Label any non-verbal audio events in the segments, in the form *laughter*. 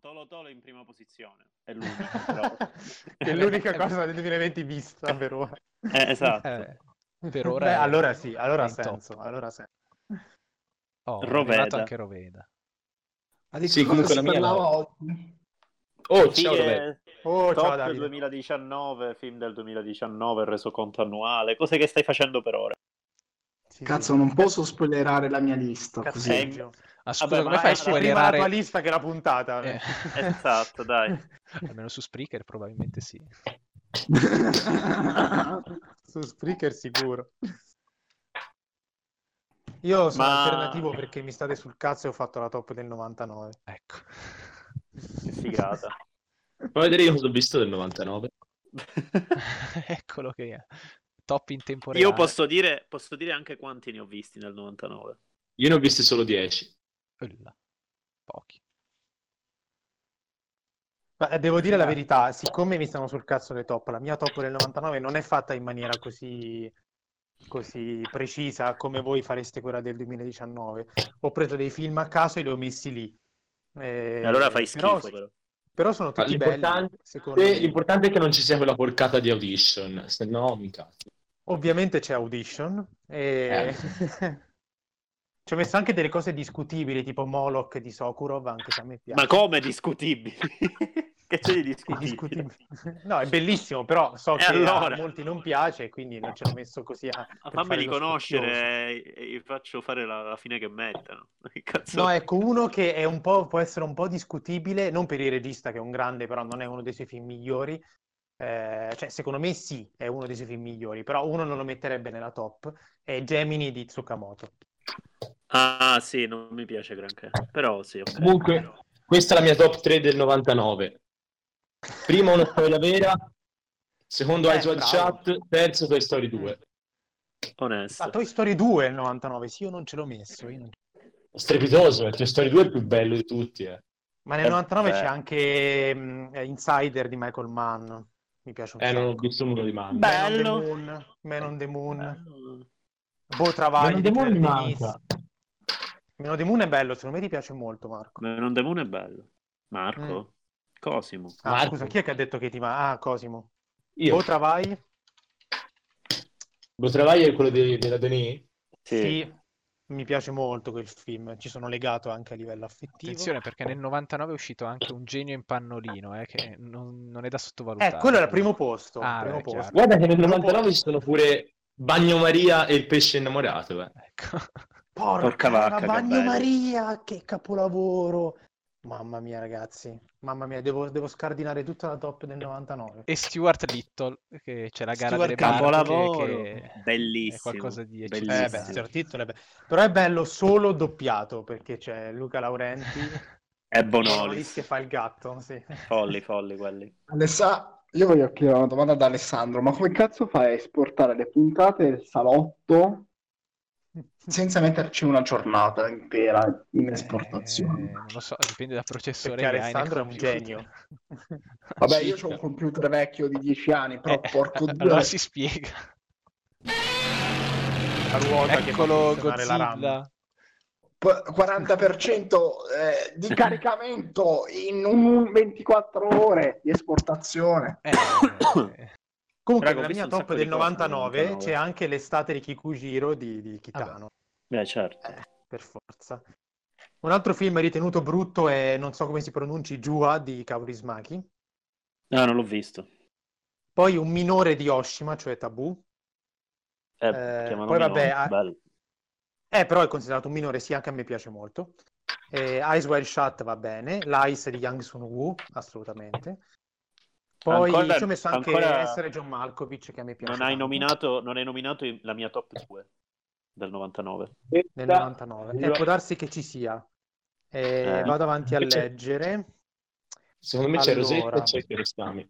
Tolo Tolo in prima posizione. È l'unica, *laughs* però. è l'unica cosa del 2020 vista per ora. Eh, esatto. Eh, per ora Beh, è- allora sì, allora ha in top. senso. Allora senso. Oh, Roveda. anche Roveda. Ma di Sì, cosa comunque si la mia oggi? Oh, Sì, ciao eh, Roberto. Oh, ciao top Davide. 2019, film del 2019, resoconto annuale, cose che stai facendo per ora. Sì, Cazzo, sì. non posso spoilerare la mia lista così. Ah, scusa, Vabbè, come ma fai a prima la spoilerare? tua lista che la puntata. Eh, *laughs* Esatto, dai. almeno su Spreaker probabilmente sì. *laughs* Su Spreaker sicuro. Io sono Ma- alternativo perché mi state sul cazzo e ho fatto la top del 99. Ecco. Che figata. *laughs* Fa vedere io cosa ho visto del 99. *laughs* Eccolo che è. Top in tempo reale. Io posso dire, posso dire anche quanti ne ho visti nel 99. Io ne ho visti solo 10. Ulla. Pochi. Ma eh, devo dire la verità, siccome mi stanno sul cazzo le top, la mia top del 99 non è fatta in maniera così, così precisa come voi fareste quella del 2019. Ho preso dei film a caso e li ho messi lì. Eh, E allora fai schifo, però, però. però sono tutti belli, l'importante, me. l'importante è che non ci sia quella porcata di audition, se no mi cazzo. Ovviamente c'è Audition e *laughs* ci ho messo anche delle cose discutibili, tipo Moloch di Sokurov, anche se a me piace. Ma come discutibili? *laughs* che c'è di discutibile? discutibile. No, è bellissimo, però so E che allora? a molti non piace, quindi non ce l'ho messo così a, fare Fammeli conoscere e, gli faccio fare la, la fine che mettano. *laughs* Spocchioso. No, ecco, uno che è un po', può essere un po' discutibile, non per il regista che è un grande, però non è uno dei suoi film migliori. Eh, cioè, secondo me sì, è uno dei suoi film migliori, però uno non lo metterebbe nella top, è Gemini di Tsukamoto. Ah, sì, non mi piace granché. Però sì, ok. Comunque, questa è la mia top 3 del 99. Primo, una storia vera. Secondo Eh, Eyes. Shut. Terzo, Toy Story 2. Onesto. Ah, Toy Story 2 è il 99, sì, io non ce l'ho messo. io non- Strepitoso, eh. Toy Story 2 è il più bello di tutti. Eh. Ma nel Eh, 99 beh. c'è anche mm, Insider di Michael Mann, mi piace un Eh, non ho sacco. visto nulla di male. Beh. Man on the Bello. Moon, Man on the Moon. Eh, Boh, Travagli Man on di the Moon Claire mi manca. Man on the Moon è bello, secondo me ti piace molto, Marco. Ma non Moon è bello. Marco? Cosimo. Ah, Marco. scusa, chi è che ha detto che ti va? Ah, Cosimo. Io, Boh, Travagli? lo travaglio è quello di- della Denis? Sì. mi piace molto quel film, ci sono legato anche a livello affettivo. Attenzione perché nel 99 è uscito anche un genio in pannolino, eh, che non, non è da sottovalutare. Eh, quello era il primo posto. Ah, primo beh, posto. Guarda che nel Primo 99 ci sono pure Bagnomaria e il pesce innamorato. Eh. Ecco. Porca, Porca vacca, che bello. Maria, che capolavoro! Mamma mia, ragazzi. Mamma mia, devo, devo scardinare tutta la top del 99. E Stuart Little, che c'è la gara Stuart delle Capolavoro. che Bellissimo. è qualcosa di Bellissimo. Eh, beh, Stuart Little è be- Però è bello solo doppiato, perché c'è Luca Laurenti, È Bonolis Bonolis. che fa il gatto, sì. Folli, folli quelli. Alessa- io voglio chiedere una domanda ad Alessandro, ma come cazzo fai a esportare le puntate del salotto senza metterci una giornata intera in Eh, esportazione? non lo so, dipende dal processore Perché che Alessandro è un genio. *laughs* Vabbè, io ho un computer vecchio di 10 anni, però Eh, porco *laughs* due. allora si spiega. La ruota che Eccolo funzionare la RAM. Godzilla. P- 40% eh, di caricamento in un 24 ore di esportazione. Eh, eh, Comunque, Raga, ho nella mia top del di cose nel 99 99. c'è anche l'estate di Kikujiro di, di Kitano. Beh, certo. Eh, per forza. Un altro film ritenuto brutto è, non so come si pronunci, Jua di Kaurismaki. No, non l'ho visto. Poi un minore di Oshima, cioè Tabù. Eh, Eh, poi minore, vabbè, ah- bello. Eh, però è considerato un minore, sì, anche a me piace molto. Eh, Eyes Wide Shut va bene. L'Ice di Yang Sun-woo, assolutamente. Poi Ancora- ci ho messo anche ancora essere John Malkovich, che a me piace Non hai, nominato, non hai nominato la mia top 2 del 99. nel 99. Eh, può darsi che ci sia. Eh, Eh. Vado avanti a leggere. Secondo me c'è Allora. Rosetta e c'è Kiarostami.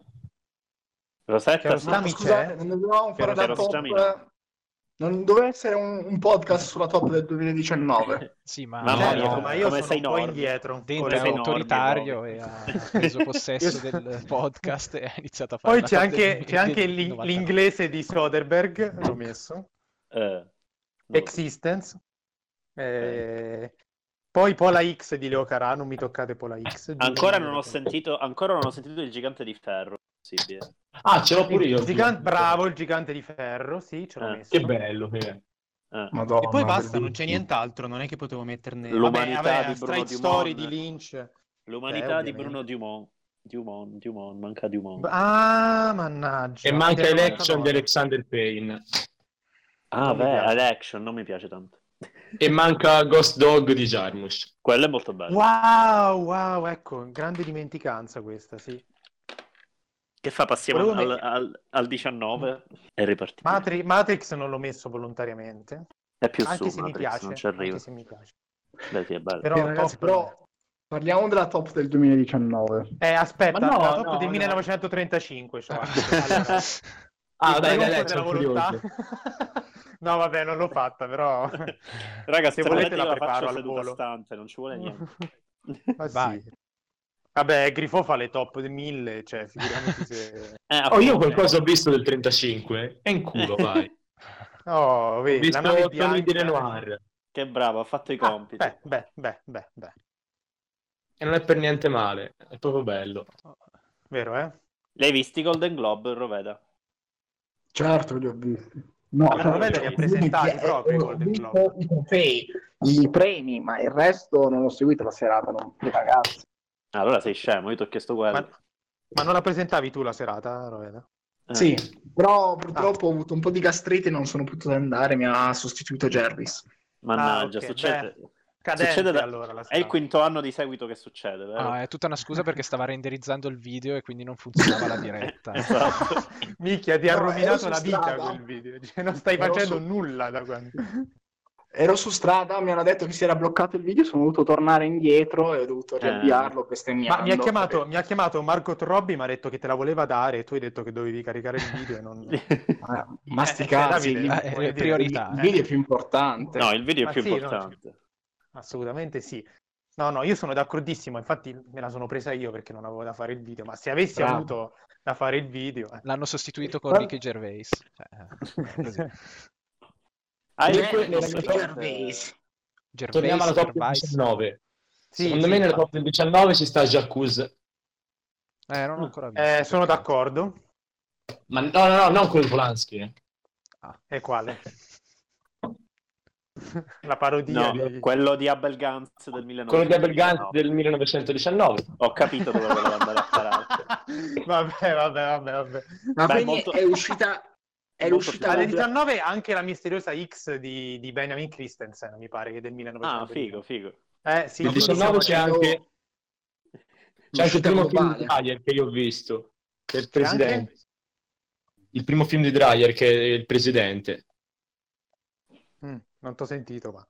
Rosetta, Chiarostami sì. c'è? Scusate, non dobbiamo fare Che la top. No. Non doveva essere un, un podcast sulla top del 2019. *laughs* Sì, ma, Mamma Genio, mia, ma io come sono sei un po' indietro. Dentro è autoritario e ha *laughs* preso possesso Io- del podcast e ha iniziato a fare Poi c'è anche, del- c'è anche del l'in- 99. l'inglese di Soderbergh, l'ho messo. Eh, no. Existence. Eh, Poi Pola X di Leo Carà, non mi toccate Pola X. Ancora non ho sentito, ancora non ho sentito il gigante di ferro. Possibile. Ah, ce l'ho pure io. Il gigante- bravo, il gigante di ferro, sì, ce l'ho Eh, messo. Che bello che è. Eh. Madonna, E poi basta, non c'è nient'altro, non è che potevo metterne... L'umanità vabbè, di vabbè, Bruno Strike Dumont. Story di Lynch. L'umanità Eh, di. Bruno Dumont. Dumont, Dumont, manca Dumont. Ah, mannaggia. E manca Election 99. di Alexander Payne. ah, non beh. Election, non mi piace tanto. E manca Ghost Dog di Jarmusch. Quello è molto bello. Wow, wow, ecco, grande dimenticanza questa, sì. Che fa? Passiamo al, me- al- al 19 e ripartiamo. Matri- Matrix non l'ho messo volontariamente, È più anche su se mi Matrix, piace, non ci arriva. anche se mi piace. Beh, sì, è bello. Però, Sì, ragazzi, top- però parliamo della top del 2019. Eh, aspetta, no, la top no, del no. 1935, cioè. *laughs* Allora, Ah, dai, dai, dai, sono volontà. *laughs* no, vabbè, non l'ho fatta, però... Raga, *laughs* se volete la preparo faccio al volo. stante, non ci vuole niente. Ma Vai. sì. Vabbè, Grifo fa le top di 1000, cioè, figuriamoci se... *laughs* Eh, Oh, io qualcosa ho visto del 35. E in culo, *laughs* vai. Oh, Ho vedi, la visto nave Tommy di bianca... Renoir. Che bravo, ha fatto i Ah, compiti. beh, beh, beh, beh, beh. E non è per niente male. È proprio bello. Vero, eh? L'hai visti i Golden Globe, Roveda? Certo li ho visti. No, Ma non li ha presentati eh, proprio Golden Globe. I trofei, i premi, ma il resto non l'ho seguito la serata, non ragazzi. Ah, allora sei scemo, io ti ho chiesto quello. Ma, ma non la presentavi tu la serata, Roveda? Eh. Sì, però purtroppo ho avuto un po' di gastrite e non sono potuto andare, mi ha sostituito Jarvis. Mannaggia, Ah, ok, succede. Cadente, Succede da- allora la È il quinto anno di seguito che succede, vero? No, è tutta una scusa perché stava renderizzando il video e quindi non funzionava la diretta. *laughs* Esatto. *laughs* Minchia, ti ha No, rovinato la vita quel video. Cioè, non stai Ero facendo su- nulla da quando... *laughs* Ero su strada, mi hanno detto che si era bloccato il video, sono dovuto tornare indietro e ho dovuto riavviarlo bestemmiando. Ma mi ha, chiamato, mi ha chiamato Margot Robbie, mi ha detto che te la voleva dare e tu hai detto che dovevi caricare il video e non... *laughs* Eh, ma sti Eh, il- eh, voglio dire, priorità, il eh. video è più importante. No, il video è Ma più sì, no, importante. Assolutamente sì. No, no, io sono d'accordissimo, infatti me la sono presa io perché non avevo da fare il video, ma se avessi Bravo. avuto da fare il video... eh. L'hanno sostituito con Ricky Gervais. Cioè, *laughs* così. Ah, Cioè, io que- nella mia. Gervais, Torniamo alla top del Gervais. 19. Sì, Secondo sì, me nella top del 19 ci sta Jacuzzi. Eh, non ho ancora visto. Eh, sono d'accordo. Ma no, no, no, non di Polanski. eh. E quale? La parodia No, di... quello di Abel Gantz del 1919. Quello di Abel Gant del 1919. Ho capito dove voleva andare a parare. *laughs* vabbè, vabbè, vabbè, vabbè. Ma Beh, molto- è uscita... È molto uscita Alle più- la- 19 anche la misteriosa X di, di Benjamin Christensen, mi pare che del 1900. Ah, figo, figo. Eh, sì, Il sì, 19 sì, c'è anche, *laughs* c'è anche il l'uscita primo film di Dreyer che io ho visto. Che è il C'è anche? presidente. Il primo film di Dreyer che è il presidente. Mm, non t'ho sentito, ma...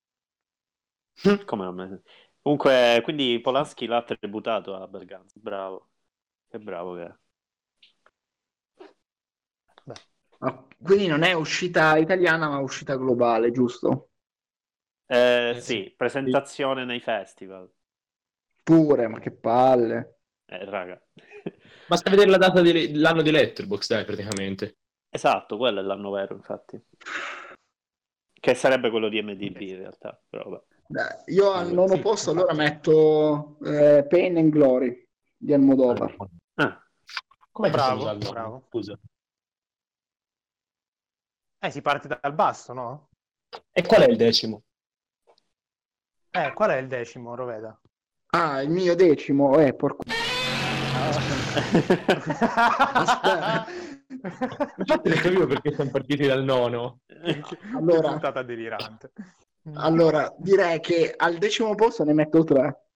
*laughs* Come a me. Comunque, quindi Polanski l'ha tributato a Abel Gantz. Bravo. Che bravo che è. Ma Quindi non è uscita italiana, ma uscita globale, giusto? Eh, Eh, sì, presentazione nei festival. Pure, ma che palle. Eh, raga. *laughs* Basta vedere la data dell'anno di Letterboxd, dai, praticamente. Esatto, quello è l'anno vero, infatti. Che sarebbe quello di MDB in realtà, però. Dai, Io al nono sì, posto allora metto eh, Pain and Glory di Almodovar. Ah, Come Bravo, bravo. Scusa. Eh, si parte dal basso, no? E qual è il decimo? Eh, qual è il decimo, Roveda? Ah, il mio decimo è porco. Infatti non capivo perché siamo partiti dal nono. Allora- puntata delirante. Allora, direi che al decimo posto ne metto tre.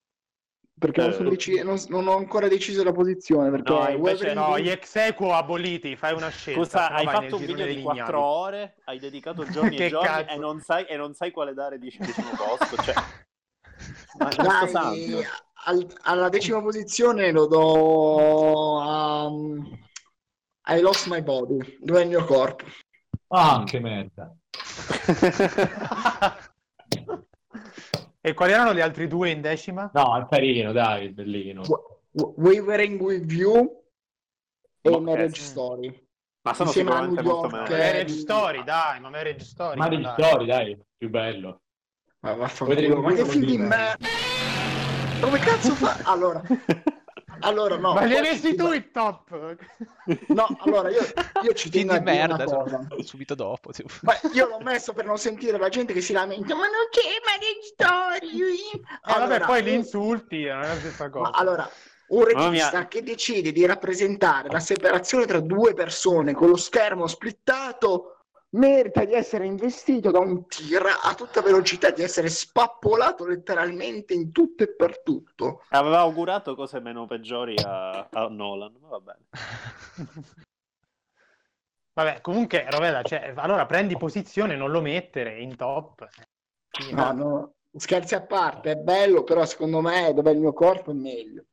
Perché non, Eh. sono deci- non- non ho ancora deciso la posizione. Perché No, invece No, gli ex equo aboliti, fai una scelta. Sennò hai fatto un video di degli 4 ignavi. ore, hai dedicato giorni *laughs* e giorni e non, sai, e non sai quale dare di decimo posto. Cioè... *laughs* Ma Dai, al- alla decima posizione lo do a I Lost My Body, dove è il mio corpo. Ah, che merda. *laughs* e quali erano gli altri due in decima? No, è carino, dai, bellino. W- Wavering with You e Ma- Marriage eh, Story. Ma sono Insieme sicuramente molto meglio. Marriage Story, dai, ma Marriage Story. Ma di dai. story, dai, più bello. Ma vaffanculo, ma che film di merda! Come cazzo fa? *laughs* Allora, allora no. Ma li hai poi- messi tu i top? No, allora io, io ci tengo a di dire merda, una cosa. su- subito dopo. tipo. Ma io l'ho messo per non sentire la gente che si lamenta, ma non c'è Marriage Story. Eh, vabbè, Allora, poi li insulti, non è la stessa ma cosa. allora, un regista mia. che decide di rappresentare la separazione tra due persone con lo schermo splittato merita di essere investito da un tir a tutta velocità, di essere spappolato letteralmente in tutto e per tutto. Aveva augurato cose meno peggiori a, a Nolan, ma va bene. *laughs* Vabbè, comunque, Rovella, cioè, allora prendi posizione, non lo mettere in top. Sì, No, no, scherzi a parte, è bello, però secondo me dove è il mio corpo è meglio.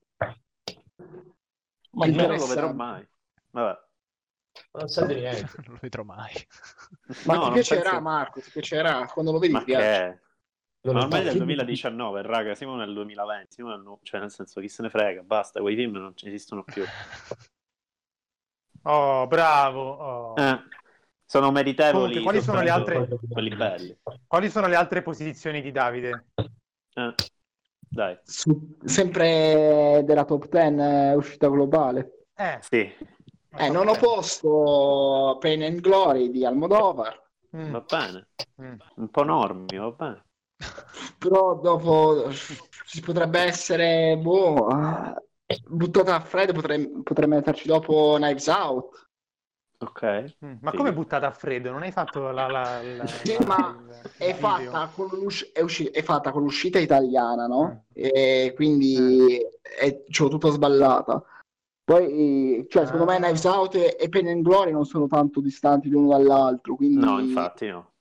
Ma Io non lo vedrò mai. Vabbè. Non sa di niente. *laughs* non lo vedrò mai. Ma No, ti piacerà, penso- Marco? Ti piacerà? Quando lo vedi Ma ti piace? che... Non Ma ormai è del 2019, raga, siamo nel 2020, siamo nel cioè nel senso chi se ne frega, basta, quei film non ci esistono più. *laughs* Oh, bravo. oh. Eh, sono meritevoli Comunque, quali sono altre- quelli belli. Quali sono le altre posizioni di Davide? Eh, Dai, Su- sempre della top 10 è uscita globale. Eh, sì, Eh, non ho posto Pain and Glory di Almodovar, Mm, va bene. mm. Un po' normi, va bene. *laughs* però dopo ci potrebbe essere boh, buttata a freddo, potrei, potrei metterci dopo Knives Out. Ok. Mm, Ma Sì. come è buttata a freddo? Non hai fatto la... la, la- Sì, la- ma È fatta, è, usci- è fatta con l'uscita italiana, no? Mm. E quindi è, ce l'ho tutta sballata. Poi, cioè, secondo me Ah. Knives Out e, e Pain and Glory non sono tanto distanti l'uno dall'altro, quindi No, infatti no.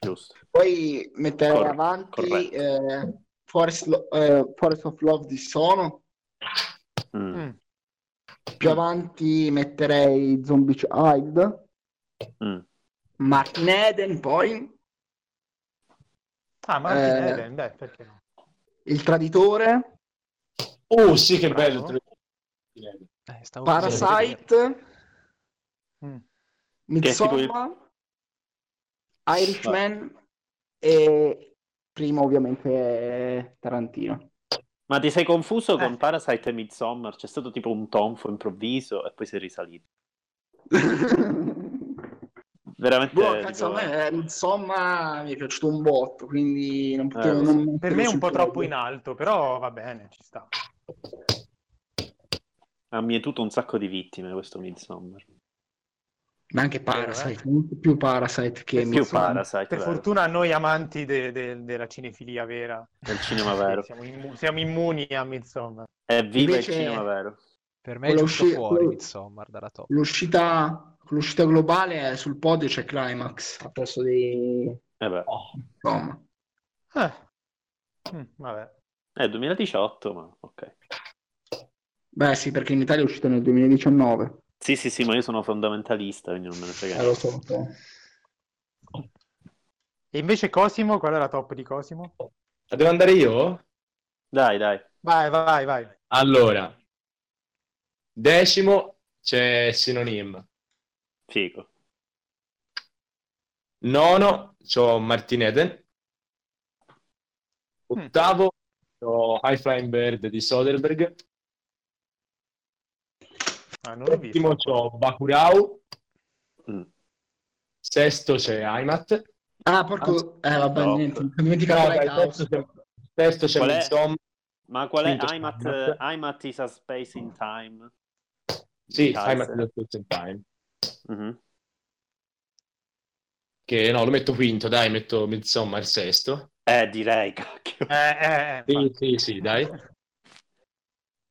Giusto. poi metterei Cor- avanti eh, Forest, Lo- eh, Forest of Love di Sono, Mm, Mm. più avanti metterei Zombie Child, mm. Martin Eden, poi Ah, Martin Eh, Eden, beh, perché no? Il Traditore, Oh, sì, che bello. Bravo. Eh, Parasite, Mm. Midsommar, Irishman e prima ovviamente è Tarantino. Ma ti sei confuso con Eh. Parasite e Midsommar? C'è stato tipo un tonfo improvviso e poi sei risalito. *laughs* Veramente. Boh, cazzo, tipo- a me eh, Midsommar mi è piaciuto un botto, quindi non potevo Eh, non Per me è un po' troppo in alto, però va bene, ci sta. Ha mietuto un sacco di vittime questo Midsommar. Ma anche Parasite, molto più Parasite che Più Midsommar. Parasite, Per vero. fortuna noi amanti de- de- della cinefilia vera Del cinema vero. siamo, immu- siamo immuni a Midsommar. Evviva Invece- il cinema vero. Per me è giusto usci- fuori quello- Midsommar dalla top. L'uscita, l'uscita globale è sul podio c'è Climax a posto di Eh beh, insomma. Eh. Mm, vabbè. è 2018, ma ok. Beh sì, perché in Italia è uscito nel 2019. Sì, sì, sì, ma io sono fondamentalista, quindi non me ne frega. Eh, lo so. E invece Cosimo, qual è la top di Cosimo? Ma Devo andare io? Dai, dai. Vai, vai, vai. Allora, decimo c'è Synonym. Figo. Nono c'ho Martin Eden. Ottavo c'ho High Flying Bird di Soderbergh. Ah, non l'ho visto. Settimo c'ho Bakurau. Mm. Sesto c'è Aymat. Ah, porco... Eh, vabbè, No. niente, mi ho dimenticato No, dai, sesto c'è, sesto c'è è? Ma qual è? Aymat. Aymat is a space in time. Sì. Aymat is a Space in Time. Mhm. Che no, lo metto quinto, dai, metto Midsommar sesto. Eh, direi, cacchio. Eh, eh, eh, Sì, sì, sì, dai. *laughs*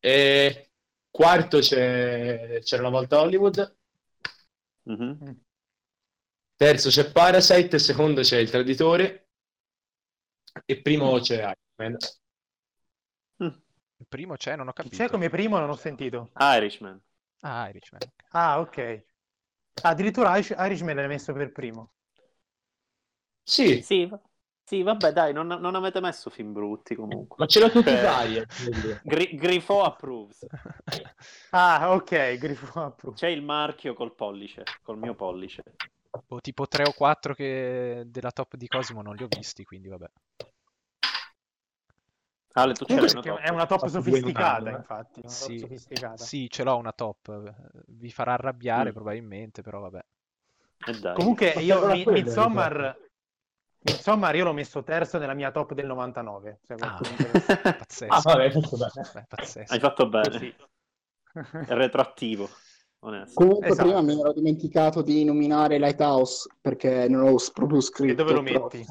E quarto c'è c'era una volta Hollywood. Mhm. Terzo c'è Parasite, secondo c'è Il Traditore e primo c'è Iron Man. Il primo c'è, non ho capito. c'è come primo? Non ho sentito. Irishman. Ah, Irishman. Ah, ok. Ah, addirittura Irish- Irishman l'hai messo per primo. Sì, Sì, sì, vabbè, dai, non, non avete messo film brutti comunque. ma ce l'ho tutti vari. eh, quelli. Gri- Grifo approves. *laughs* Ah, ok, Grifo approve. C'è il marchio col pollice, col mio pollice. Boh, tipo 3 o 4 che della top di Cosimo non li ho visti, quindi vabbè. Ale, tu Comunque una top? è una top sofisticata, notare, eh. infatti. Una top Sì, sofisticata. sì, ce l'ho una top. Vi farà arrabbiare Mm. probabilmente, però vabbè. Eh, dai. Comunque io Mi- Midsommar, Midsommar io l'ho messo terzo nella mia top del 99. Se Ah, *laughs* pazzesco. Ah, vabbè, beh. Beh, pazzesco. Hai fatto bene. Così. È retroattivo. Onesto. Comunque Esatto. prima mi ero dimenticato di nominare Lighthouse perché non l'ho proprio scritto. E dove lo però- metti?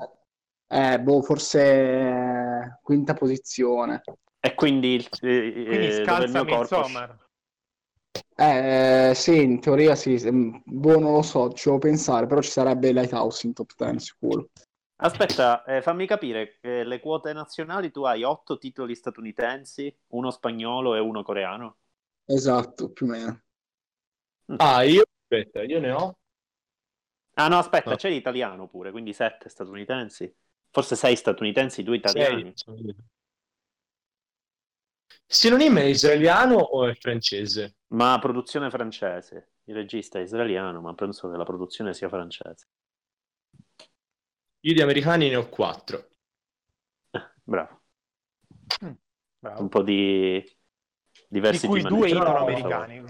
Eh, boh, forse eh, quinta posizione. E quindi, il, eh, Quindi dove il scalza mio corpo... Midsommar. Eh, sì, in teoria sì, boh, non lo so, ci devo pensare, però ci sarebbe Lighthouse in top 10 sicuro. Aspetta, eh, fammi capire, eh, le quote nazionali tu hai otto titoli statunitensi, uno spagnolo e uno coreano? Esatto, più o meno. Ah, io aspetta, io ne ho. Ah no, aspetta, No. c'è l'italiano pure, quindi sette statunitensi. Forse sei statunitensi, due italiani. Sei. Sinonimo è israeliano o è francese? Ma produzione francese. Il regista è israeliano, ma penso che la produzione sia francese. Io di americani ne ho quattro. Bravo. Bravo. Un po' di Di diversi cui team due manager, per italo-americani.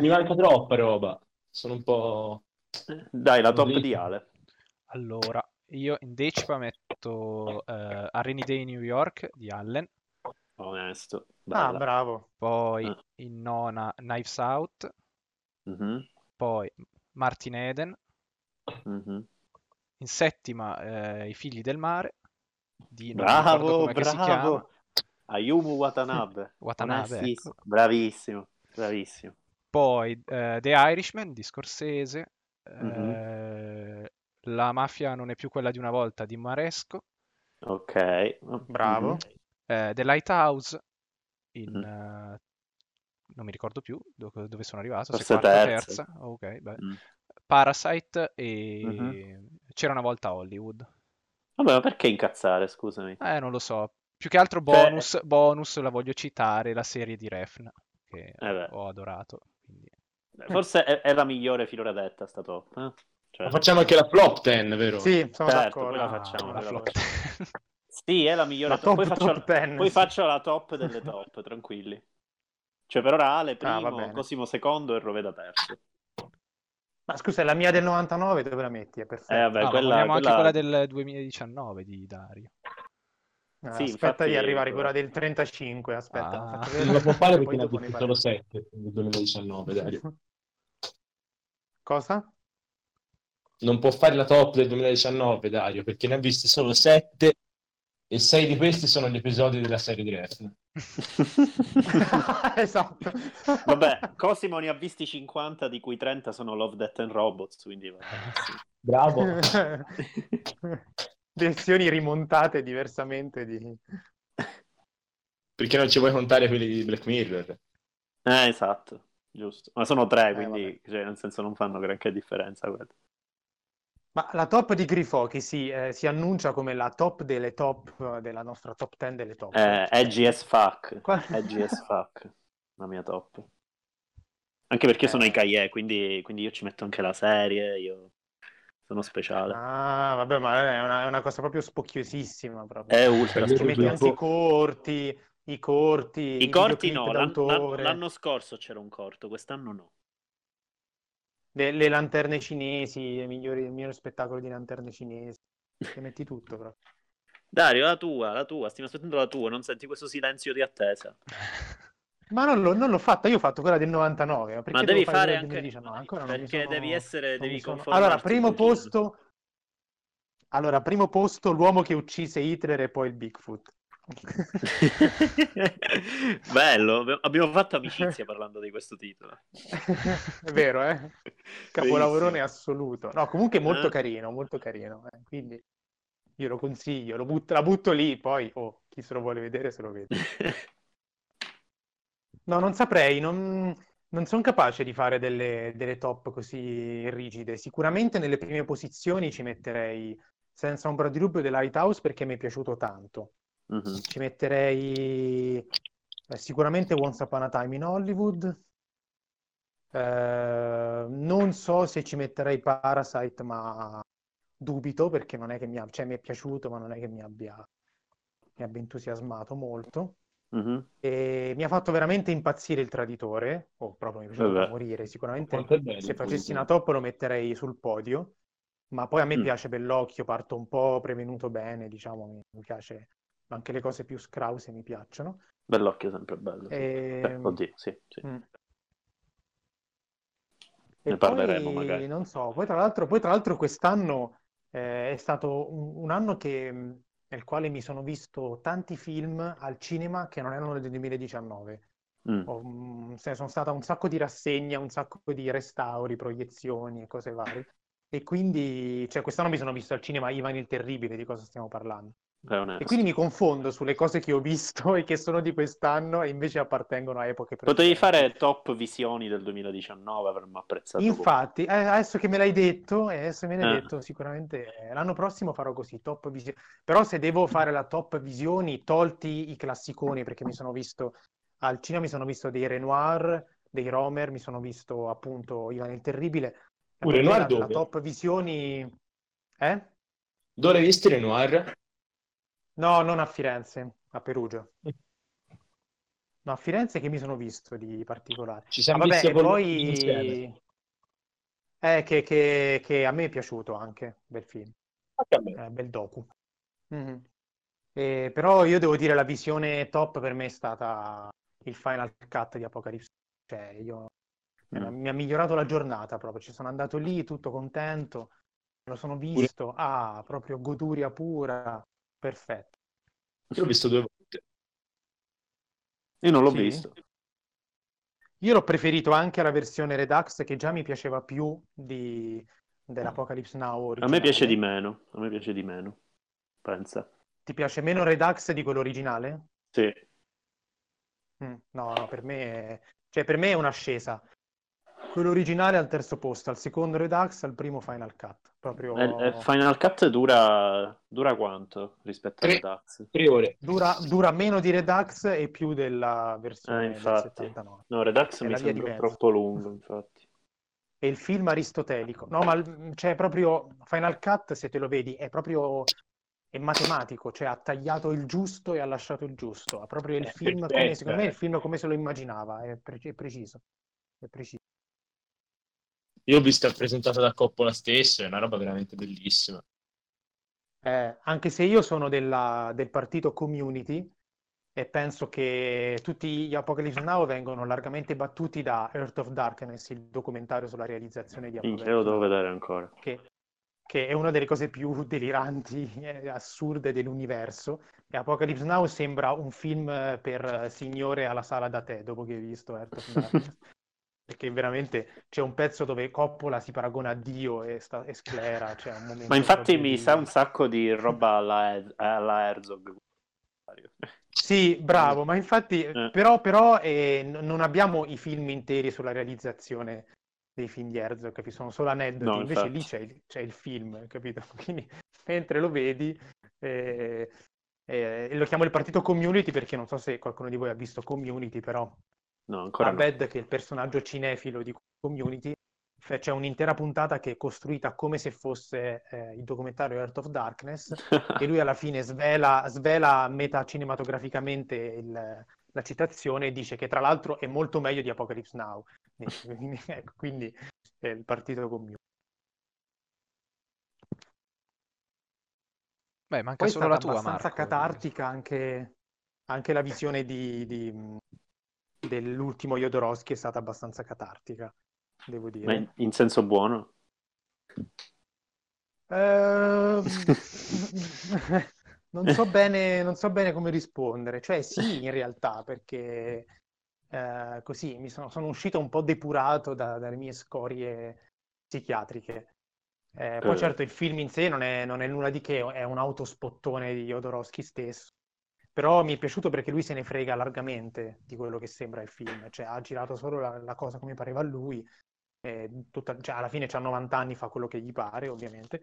Mi manca troppa roba. Sono un po'... favore. Dai, la top di Ale. Allora, io in decima metto eh, A Rainy Day New York di Allen, Onesto. Ah, Bella. bravo. poi Ah. in nona Knives Out, Mhm, poi Martin Eden, mhm. In settima eh, I Figli del Mare di non mi ricordo Bravo, bravo. Ayumu Watanabe. *laughs* Watanabe, ecco. Bravissimo, bravissimo. Poi eh, The Irishman di Scorsese, Mhm. eh, La mafia non è più quella di una volta di Maresco, Ok. Bravo. Mhm. eh, The Lighthouse in... Mhm. eh, non mi ricordo più do- dove sono arrivato, se Forse quarta o terza. terza. Ok, beh. Mm. Parasite e Mhm. C'era una volta Hollywood. Vabbè, ma perché incazzare, scusami? Eh, non lo so. Più che altro Cioè- bonus, bonus la voglio citare, la serie di Refn, che Eh ho adorato. quindi- Forse è, è la migliore finora detta sta top. eh? Cioè, Ma facciamo anche la flop 10, vero? Sì, sono Certo, d'accordo. poi la Ah, facciamo, la flop. Sì, è la migliore La top. Poi, top, faccio, top 10, poi sì. faccio la top delle top, tranquilli. Cioè, per ora Ale Ah, primo, bene. Cosimo secondo e Roveda terzo. Ma scusa, la mia del 99 dove la metti? È perfetto. Eh, vabbè, Ah, quella, vogliamo anche quella- quella del 2019 di Dario. Ah, sì, aspetta infatti- di arrivare quella del 35, aspetta. Ah. Non lo può fare perché ne ha ne solo parliamo. 7 nel 2019, Dario. *laughs* Cosa? Non può fare la top del 2019, Dario, perché ne ha visti solo 7 e 6 di questi sono gli episodi della serie di Refn. *laughs* esatto. Vabbè, Cosimo ne ha visti 50, di cui 30 sono Love, Death and Robots, quindi. Bravo. *laughs* Versioni rimontate diversamente di... Perché non ci vuoi contare quelli di Black Mirror? Eh, esatto, giusto. Ma sono tre, Eh, quindi cioè, nel senso non fanno granché differenza. quelli. Ma la top di Grifo che si, eh, si annuncia come la top delle top, eh, della nostra top 10 delle top. Eh, edgy as fuck. Qua- Edgy as *laughs* fuck. La mia top. Anche perché Eh. sono i Kaye, quindi, quindi io ci metto anche la serie, io sono speciale. Ah, vabbè, ma è una, è una cosa proprio spocchiosissima. Proprio. È ultra Ci metti anche i corti, i corti, I corti videoclip no, l'an- l'anno scorso c'era un corto, quest'anno no. Le, le lanterne cinesi, i migliori- il migliore spettacolo di lanterne cinesi. Ci metti tutto proprio. *laughs* Dario, la tua, la tua, stiamo aspettando la tua, non senti questo silenzio di attesa? *laughs* Ma non, l'ho- non l'ho fatta, io ho fatto quella del 99. Ma, devi fare anche 2019? Ancora perché sono- devi essere, devi sono- Allora, primo posto... Allora, primo posto, l'uomo che uccise Hitler e poi il Bigfoot. *laughs* Bello, abbiamo- fatto amicizia parlando di questo titolo. È vero, eh? *laughs* Capolavorone Benissimo. assoluto. No, comunque molto Eh? carino, molto carino. eh, Quindi io lo consiglio, lo butto- la butto lì, poi oh, chi se lo vuole vedere se lo vede. *laughs* No, non saprei, non, non sono capace di fare delle, delle top così rigide. Sicuramente nelle prime posizioni ci metterei senza ombra di dubbio The Lighthouse perché mi è piaciuto tanto. Mhm. Ci metterei eh, sicuramente Once Upon a Time in Hollywood. Eh, non so se ci metterei Parasite, ma dubito perché non è che mi, ha- cioè, mi è piaciuto, ma non è che mi abbia, mi abbia entusiasmato molto. Mhm. E mi ha fatto veramente impazzire il traditore, o proprio mi è piaciuto da Vabbè. morire. Sicuramente bello se facessi una top lo metterei sul podio, ma poi a me Mm. piace Bellocchio, parto un po' prevenuto bene, diciamo, mi, mi anche le cose più scrause mi piacciono. Bellocchio sempre bello. E, Beh, oddio, sì, sì. mm. Ne E parleremo poi, magari. non so, poi tra l'altro, poi tra l'altro quest'anno eh, è stato un, un anno che, mh, nel quale mi sono visto tanti film al cinema che non erano del 2019. Mm. Ho, se- sono stata un sacco di rassegne, un sacco di restauri, proiezioni e cose varie. E quindi, cioè, quest'anno mi sono visto al cinema Ivan il Terribile, di cosa stiamo parlando. E quindi mi confondo sulle cose che ho visto *laughs* e che sono di quest'anno e invece appartengono a epoche Potevi precedenti. fare top visioni del 2019, avremmo apprezzato. Infatti, eh, adesso che me l'hai detto, eh, adesso me ne hai Eh. detto, sicuramente eh, l'anno prossimo farò così, top visioni. Però se devo fare la top visioni, tolti i classiconi, perché mi sono visto al cinema, mi sono visto dei Renoir, dei Romer, mi sono visto appunto Ivan il Terribile. Uh, Renoir la, la dove? top visioni... Eh? Dove hai visto Renoir? No, non a Firenze, a Perugia. No, a Firenze che mi sono visto di particolare. Ci Ah, siamo vabbè, visti poi... Eh, che, che- che a me è piaciuto anche, bel film. Anche a me. Eh, bel docu. Mhm. Eh, però io devo dire la visione top per me è stata il Final Cut di Apocalypse. Cioè, io Mm. mi ha migliorato la giornata proprio. Ci sono andato lì tutto contento, lo sono visto. Ah, proprio goduria pura, perfetto. Io l'ho visto due volte. Io non l'ho Sì? visto. Io l'ho preferito anche alla versione Redux che già mi piaceva più di, dell'Apocalypse Now A me originale. piace di meno. A me piace di meno. Pensa. Ti piace meno Redux di quello originale? Sì. Mm, no, no, per me è... Cioè, per me è un'ascesa. Quello originale al terzo posto, al secondo Redux, al primo Final Cut. Proprio... Eh, eh, Final Cut dura, dura quanto rispetto a. Redux? Tre ore. Dura, dura meno di Redux e più della versione Eh, del infatti. 79. No, Redux È mi sembra troppo lungo, infatti. E il film aristotelico. No, ma il- cioè, proprio Final Cut, se te lo vedi, è proprio... È matematico, cioè ha tagliato il giusto e ha lasciato il giusto. Ha proprio il È film, come, secondo me, eh. il film come se lo immaginava, è, pre- è preciso. È preciso. Io ho visto presentato da Coppola stesso, è una roba veramente bellissima. Eh, anche se io sono della- del partito Community e penso che tutti gli Apocalypse Now vengono largamente battuti da Earth of Darkness, il documentario sulla realizzazione di Minchia, lo Apocalypse devo vedere ancora. che, che è una delle cose più *laughs* deliranti e assurde dell'universo. E Apocalypse Now sembra un film eh, per eh, signore alla sala da tè, dopo che hai visto Earth of *laughs* Darkness. Perché veramente c'è un pezzo dove Coppola si paragona a Dio e, sta, e sclera, momento Ma infatti mi di- sa un sacco di roba alla, alla Herzog. Sì, bravo, ma infatti, Eh. però, però eh, non abbiamo i film interi sulla realizzazione dei film di Herzog, capi? Sono solo aneddoti, No, invece lì c'è il, c'è il film, capito? *laughs* Quindi mentre lo vedi, eh, eh, lo chiamo il partito Community perché non so se qualcuno di voi ha visto Community, però No, ancora no. Abed, che è il personaggio cinefilo di Community, c'è un'intera puntata che è costruita come se fosse eh, il documentario Earth of Darkness *laughs* e lui alla fine svela, svela metacinematograficamente il- la citazione e dice che tra l'altro è molto meglio di Apocalypse Now. Quindi, *laughs* ecco, quindi è il partito comune. Beh, manca Poi è solo la tua, abbastanza Marco. catartica anche, anche la visione di, di- dell'ultimo Jodorowsky è stata abbastanza catartica, devo dire. in, in senso buono? Ehm, *laughs* non so bene, non so bene come rispondere. Cioè, sì, in realtà, perché eh, così mi sono, sono uscito un po' depurato da- dalle mie scorie psichiatriche. Eh, poi, Eh. certo, il film in sé non è, non è nulla di che, è un autospottone di Jodorowsky stesso. Però mi è piaciuto perché lui se ne frega largamente di quello che sembra il film. Cioè, ha girato solo la, la cosa come pareva a lui. tutta- cioè, alla fine c'ha 90 anni, fa quello che gli pare, ovviamente.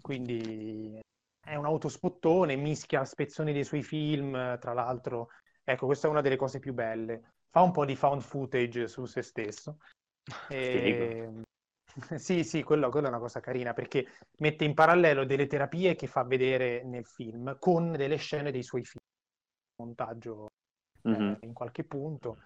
quindi è un autospottone, mischia spezzoni dei suoi film, tra l'altro, ecco, questa è una delle cose più belle. Fa un po' di found footage su se stesso. *laughs* E... *laughs* Sì, sì, quello, quello, è una cosa carina perché mette in parallelo delle terapie che fa vedere nel film con delle scene dei suoi film, montaggio mm-hmm. eh, in qualche punto.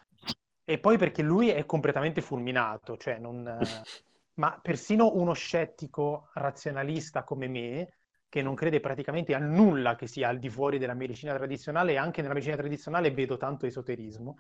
E poi perché lui è completamente fulminato, cioè non... *laughs* ma persino uno scettico razionalista come me, che non crede praticamente a nulla che sia al di fuori della medicina tradizionale, e anche nella medicina tradizionale vedo tanto esoterismo,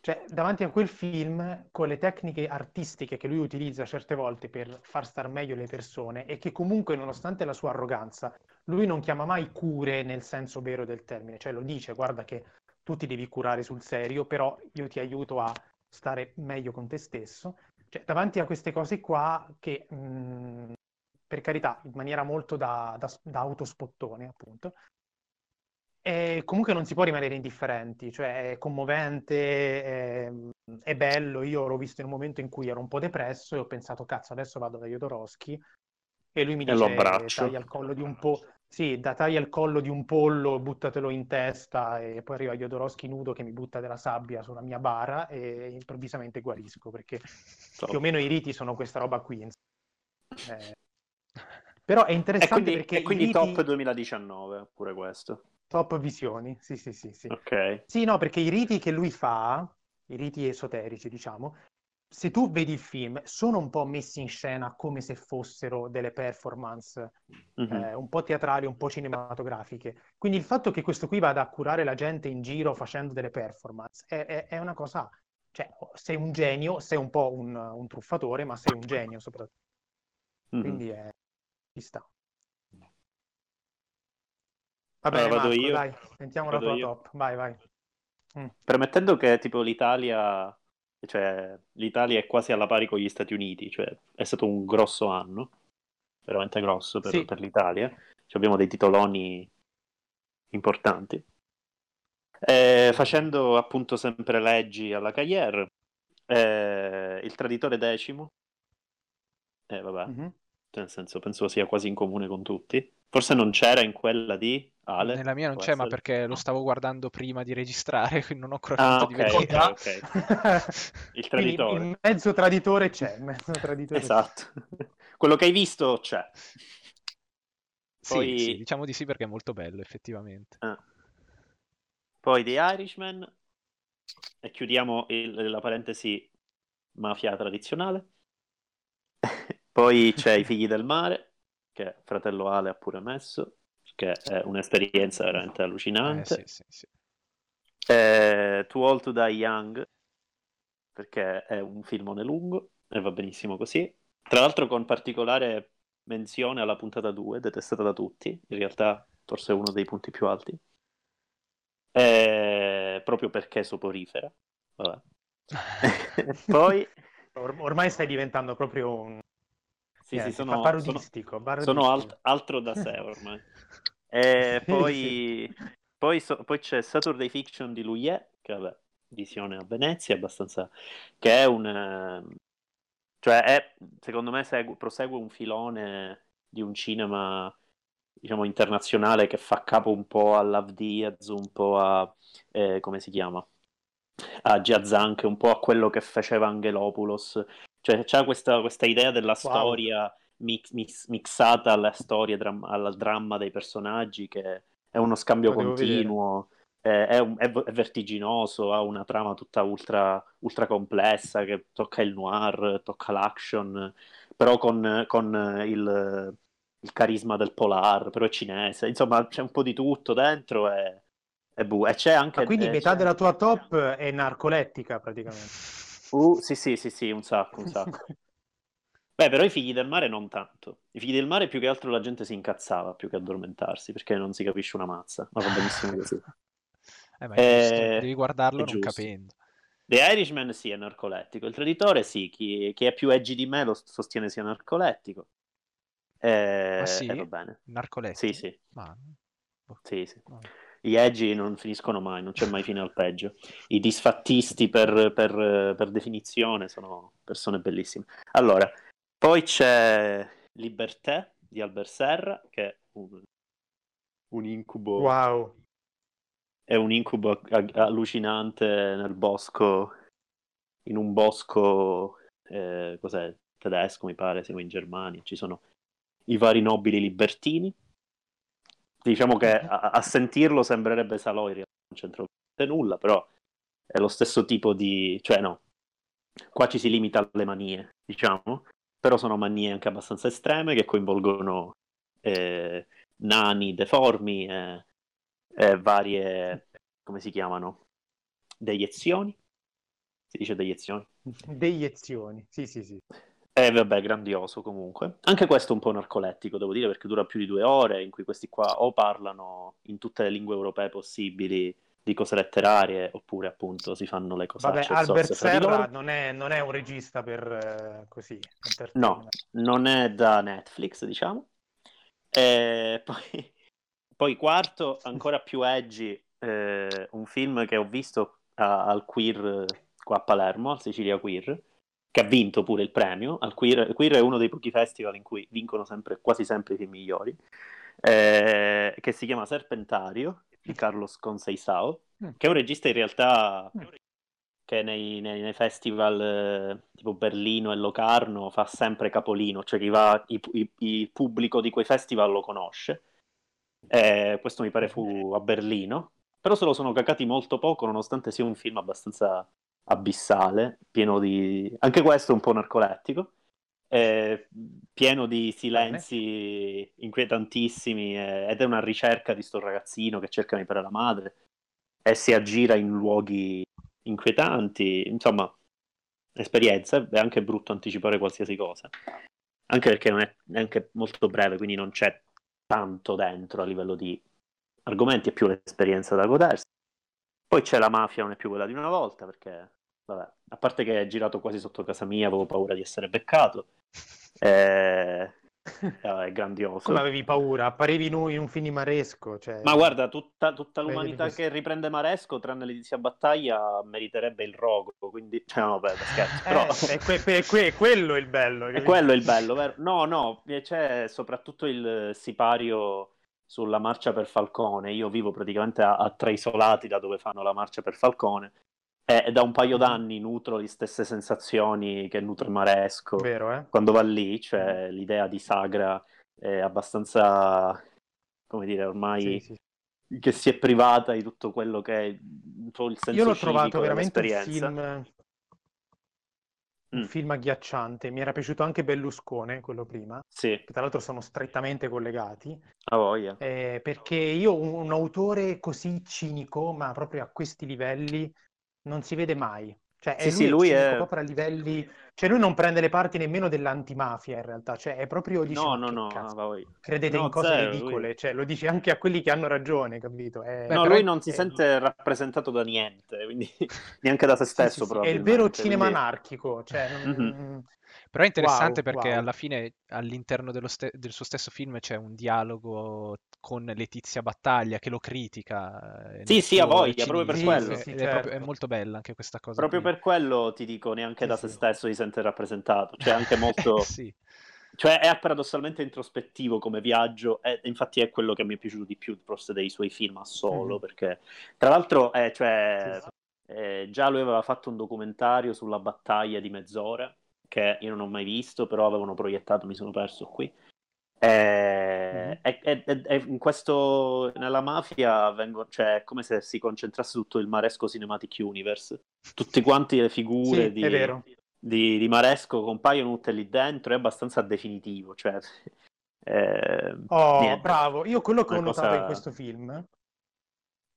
cioè, davanti a quel film, con le tecniche artistiche che lui utilizza certe volte per far star meglio le persone e che comunque, nonostante la sua arroganza, lui non chiama mai cure nel senso vero del termine, cioè lo dice, guarda che tu ti devi curare sul serio, però io ti aiuto a stare meglio con te stesso. Cioè, davanti a queste cose qua che, mh, per carità, in maniera molto da, da, da autospottone, appunto, e comunque non si può rimanere indifferenti, cioè è commovente, è, è, bello. Io l'ho visto in un momento in cui ero un po' depresso e ho pensato, cazzo, adesso vado da Jodorowsky e lui mi dice, taglia il collo di un po', sì, da taglia il collo di un pollo, buttatelo in testa e poi arriva Jodorowsky nudo che mi butta della sabbia sulla mia bara e improvvisamente guarisco, perché Top. più o meno i riti sono questa roba qui. Eh, però è interessante e quindi, perché... E quindi riti... top 2019, pure questo. Top visioni, sì, sì, sì, sì. Ok. Sì, no, perché i riti che lui fa, i riti esoterici, diciamo, se tu vedi il film, sono un po' messi in scena come se fossero delle performance mm-hmm. eh, un po' teatrali, un po' cinematografiche. Quindi il fatto che questo qui vada a curare la gente in giro facendo delle performance è, è, è una cosa... Cioè, sei un genio, sei un po' un, un truffatore, ma sei un genio soprattutto. Mm-hmm. Quindi è... ci sta. Va bene, allora, vado Marco, io. dai, sentiamo vado la tua io. top. Vai, vai. Mm. Permettendo che tipo l'Italia, cioè l'Italia è quasi alla pari con gli Stati Uniti, cioè è stato un grosso anno, veramente grosso per, sì. per l'Italia. Cioè, abbiamo dei titoloni importanti. Eh, facendo appunto sempre leggi alla Cagliere, eh, il traditore decimo, eh, vabbè, mm-hmm. Nel senso penso sia quasi in comune con tutti. Forse non c'era in quella di Ale? Nella mia non c'è, essere... ma perché lo stavo guardando prima di registrare, *laughs* quindi non ho ancora ah, okay, di vedere. Okay, okay. *laughs* Il traditore. il mezzo traditore c'è. Mezzo traditore esatto. *laughs* Quello che hai visto c'è. Poi... Sì, sì, diciamo di sì perché è molto bello, effettivamente. Ah. Poi The Irishman. E chiudiamo il, la parentesi mafia tradizionale. Poi *laughs* c'è I figli del mare, che fratello Ale ha pure messo che è un'esperienza veramente allucinante. Eh, sì, sì, sì. Eh, Too Old to Die Young, perché è un filmone lungo e va benissimo così. Tra l'altro con particolare menzione alla puntata 2, detestata da tutti, in realtà forse uno dei punti più alti. Eh, proprio perché soporifera. Vabbè. *laughs* *laughs* Poi... Or- ormai stai diventando proprio un sì, sì, sono, parodistico, sono, sono alt- altro da sé *laughs* ormai. e poi, sì. poi, so, poi, c'è Saturday Fiction di Louie, che vabbè, visione a Venezia, abbastanza... che è un... cioè è, secondo me, segue, prosegue un filone di un cinema diciamo internazionale che fa capo un po' a Love Diaz, un po' a... Eh, come si chiama? a Giazank, un po' a quello che faceva Angelopoulos, cioè, c'è questa, questa idea della wow. storia mix, mix, mixata alla storia, dram- al dramma dei personaggi, che è uno scambio continuo, è, è, un, è, è, vertiginoso, ha una trama tutta ultra, ultra, complessa che tocca il noir, tocca l'action, però con, con il, il, carisma del polar, però è cinese, insomma c'è un po' di tutto dentro e, e, bu- e c'è anche... Ma quindi metà della tua top è narcolettica praticamente. Uh, sì, sì, sì, sì, un sacco, un sacco. *laughs* Beh, però i figli del mare non tanto. I figli del mare più che altro la gente si incazzava più che addormentarsi perché non si capisce una mazza. Ma va benissimo così. *laughs* eh, ma eh, devi guardarlo non capendo. The Irishman sì, è narcolettico. Il traditore sì, chi, chi è più edgy di me lo sostiene sia narcolettico. Eh, ah, sì? Eh, va bene. Narcolettico? Sì, sì. Ma... Sì, sì. No gli edgy non finiscono mai, non c'è mai fine al peggio. I disfattisti per, per, per definizione sono persone bellissime. Allora, poi c'è Liberté, di Albert Serra, che è un, un incubo. Wow. È un incubo allucinante nel bosco, in un bosco, eh, cos'è, tedesco mi pare, siamo in Germania, ci sono i vari nobili libertini. Diciamo che a, a sentirlo sembrerebbe Salò in realtà non c'entra nulla, però è lo stesso tipo di... cioè no, qua ci si limita alle manie, diciamo, però sono manie anche abbastanza estreme che coinvolgono eh, nani deformi e, e varie, come si chiamano, deiezioni? Si dice deiezioni? Deiezioni, sì sì sì. E eh, vabbè, grandioso comunque. Anche questo è un po' narcolettico, devo dire, perché dura più di due ore, in cui questi qua o parlano in tutte le lingue europee possibili di cose letterarie, oppure appunto si fanno le cose. Vabbè, Albert Serra non è, non è, un regista per uh, così. No, non è da Netflix, diciamo. E poi, *laughs* poi quarto, ancora più edgy, eh, un film che ho visto a, al Queer qua a Palermo, al Sicilia Queer, che ha vinto pure il premio. Al Queer, Queer è uno dei pochi festival in cui vincono sempre, quasi sempre i film migliori, eh, che si chiama Serpentario, di Carlos Conceizao, mm. che è un regista in realtà che nei, nei, nei festival eh, tipo Berlino e Locarno fa sempre capolino, cioè chi va, il pubblico di quei festival lo conosce. Eh, questo mi pare fu a Berlino, però se lo sono cacati molto poco, nonostante sia un film abbastanza abissale, pieno di... anche questo un po' narcolettico eh, pieno di silenzi inquietantissimi eh, ed è una ricerca di sto ragazzino che cerca di fare la madre e si aggira in luoghi inquietanti, insomma, esperienza, è anche brutto anticipare qualsiasi cosa, anche perché non è neanche molto breve, quindi non c'è tanto dentro a livello di argomenti, è più l'esperienza da godersi. Poi c'è la mafia, non è più quella di una volta, perché, vabbè, a parte che è girato quasi sotto casa mia, avevo paura di essere beccato. *laughs* Eh, *laughs* è grandioso. Come avevi paura? Apparivi in un, film di Maresco. Cioè... Ma guarda, tutta, tutta l'umanità che riprende Maresco, tranne l'edizia battaglia, meriterebbe il rogo. Quindi, *laughs* cioè, no, vabbè, scherzo. Però... Eh, è, que- è, que- è, quello il bello. È quello il bello, vero? No, no, c'è soprattutto il sipario sulla marcia per Falcone. Io vivo praticamente a, a tre isolati da dove fanno la marcia per Falcone e da un paio mhm. d'anni nutro le stesse sensazioni che nutre Maresco. Vero, eh? Quando va lì, cioè mhm. l'idea di Sagra è abbastanza, come dire, ormai sì, sì. che si è privata di tutto quello che è po' il senso Io l'ho trovato veramente un film, un mm. film agghiacciante. Mi era piaciuto anche Berluscone, quello prima, sì. che tra l'altro sono strettamente collegati. A voglia. Eh, perché io un, un autore così cinico, ma proprio a questi livelli, non si vede mai. Cioè, sì, lui, sì, lui è proprio a livelli... Cioè, lui non prende le parti nemmeno dell'antimafia, in realtà. Cioè, è proprio... Dice, no, no, no, no Credete no, in cose zero, ridicole. Lui... Cioè, lo dice anche a quelli che hanno ragione, capito? È... No, lui non si è... sente rappresentato da niente, quindi *laughs* neanche da se stesso, sì, sì, È il vero cinema quindi... anarchico. Cioè, non... mm-hmm. Però è interessante wow, perché wow. alla fine all'interno ste- del suo stesso film c'è un dialogo con Letizia Battaglia che lo critica. Eh, sì, sì, a voglia, proprio per quello. Sì, sì, certo. è, proprio, è, molto bella anche questa cosa. Proprio qui. per quello ti dico, neanche da se stesso si sente rappresentato. Cioè, anche *laughs* molto... sì. Cioè, è paradossalmente introspettivo come viaggio, e infatti è quello che mi è piaciuto di più forse dei suoi film a solo, mm-hmm. perché tra l'altro eh, cioè, eh, già lui aveva fatto un documentario sulla battaglia di mezz'ora, che io non ho mai visto, però avevano proiettato, mi sono perso qui. E, mm-hmm. e, e, in questo, nella mafia vengo, cioè, è come se si concentrasse tutto il Maresco Cinematic Universe. Tutte quante le figure sì, di, di, di, Maresco compaiono tutte lì dentro, è abbastanza definitivo. Cioè, eh, oh, niente. bravo. Io quello che ho cosa... notato in questo film,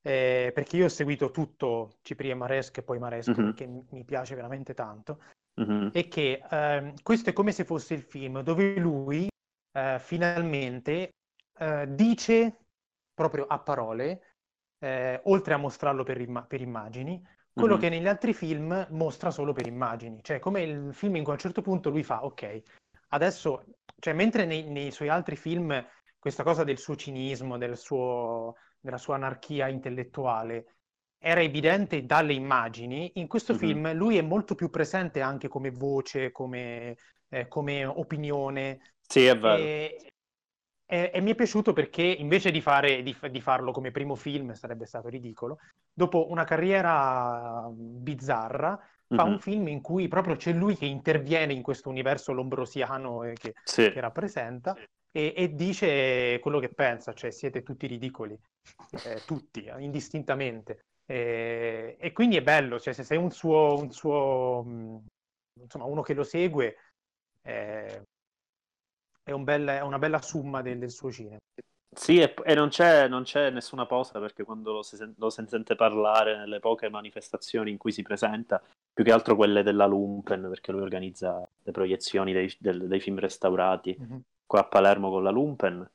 eh, perché io ho seguito tutto Cipri e Maresco e poi Maresco, mm-hmm. perché mi piace veramente tanto, mm-hmm. è che eh, questo è come se fosse il film dove lui eh, finalmente eh, dice proprio a parole, eh, oltre a mostrarlo per, imma- per immagini, quello mm-hmm. che negli altri film mostra solo per immagini. Cioè, come il film in cui a un certo punto lui fa, ok, adesso, cioè, mentre nei, nei suoi altri film questa cosa del suo cinismo, del suo, della sua anarchia intellettuale, era evidente dalle immagini, in questo mm-hmm. film lui è molto più presente anche come voce, come, eh, come opinione. Sì, è vero. E, e, e, mi è piaciuto perché invece di, fare, di, di, farlo come primo film, sarebbe stato ridicolo, dopo una carriera bizzarra, fa mm-hmm. un film in cui proprio c'è lui che interviene in questo universo lombrosiano eh, che, sì. che, rappresenta sì. e, e, dice quello che pensa, cioè siete tutti ridicoli, eh, tutti, indistintamente. E, e, quindi è bello, cioè se sei un suo, un suo insomma, uno che lo segue, eh, è, un bel, è, una bella summa del, del suo cinema. Sì, e, e non, c'è, non, c'è, nessuna posa perché quando lo si, lo si, sente parlare nelle poche manifestazioni in cui si presenta, più che altro quelle della Lumpen, perché lui organizza le proiezioni dei, del, dei film restaurati mm-hmm. qua a Palermo con la Lumpen,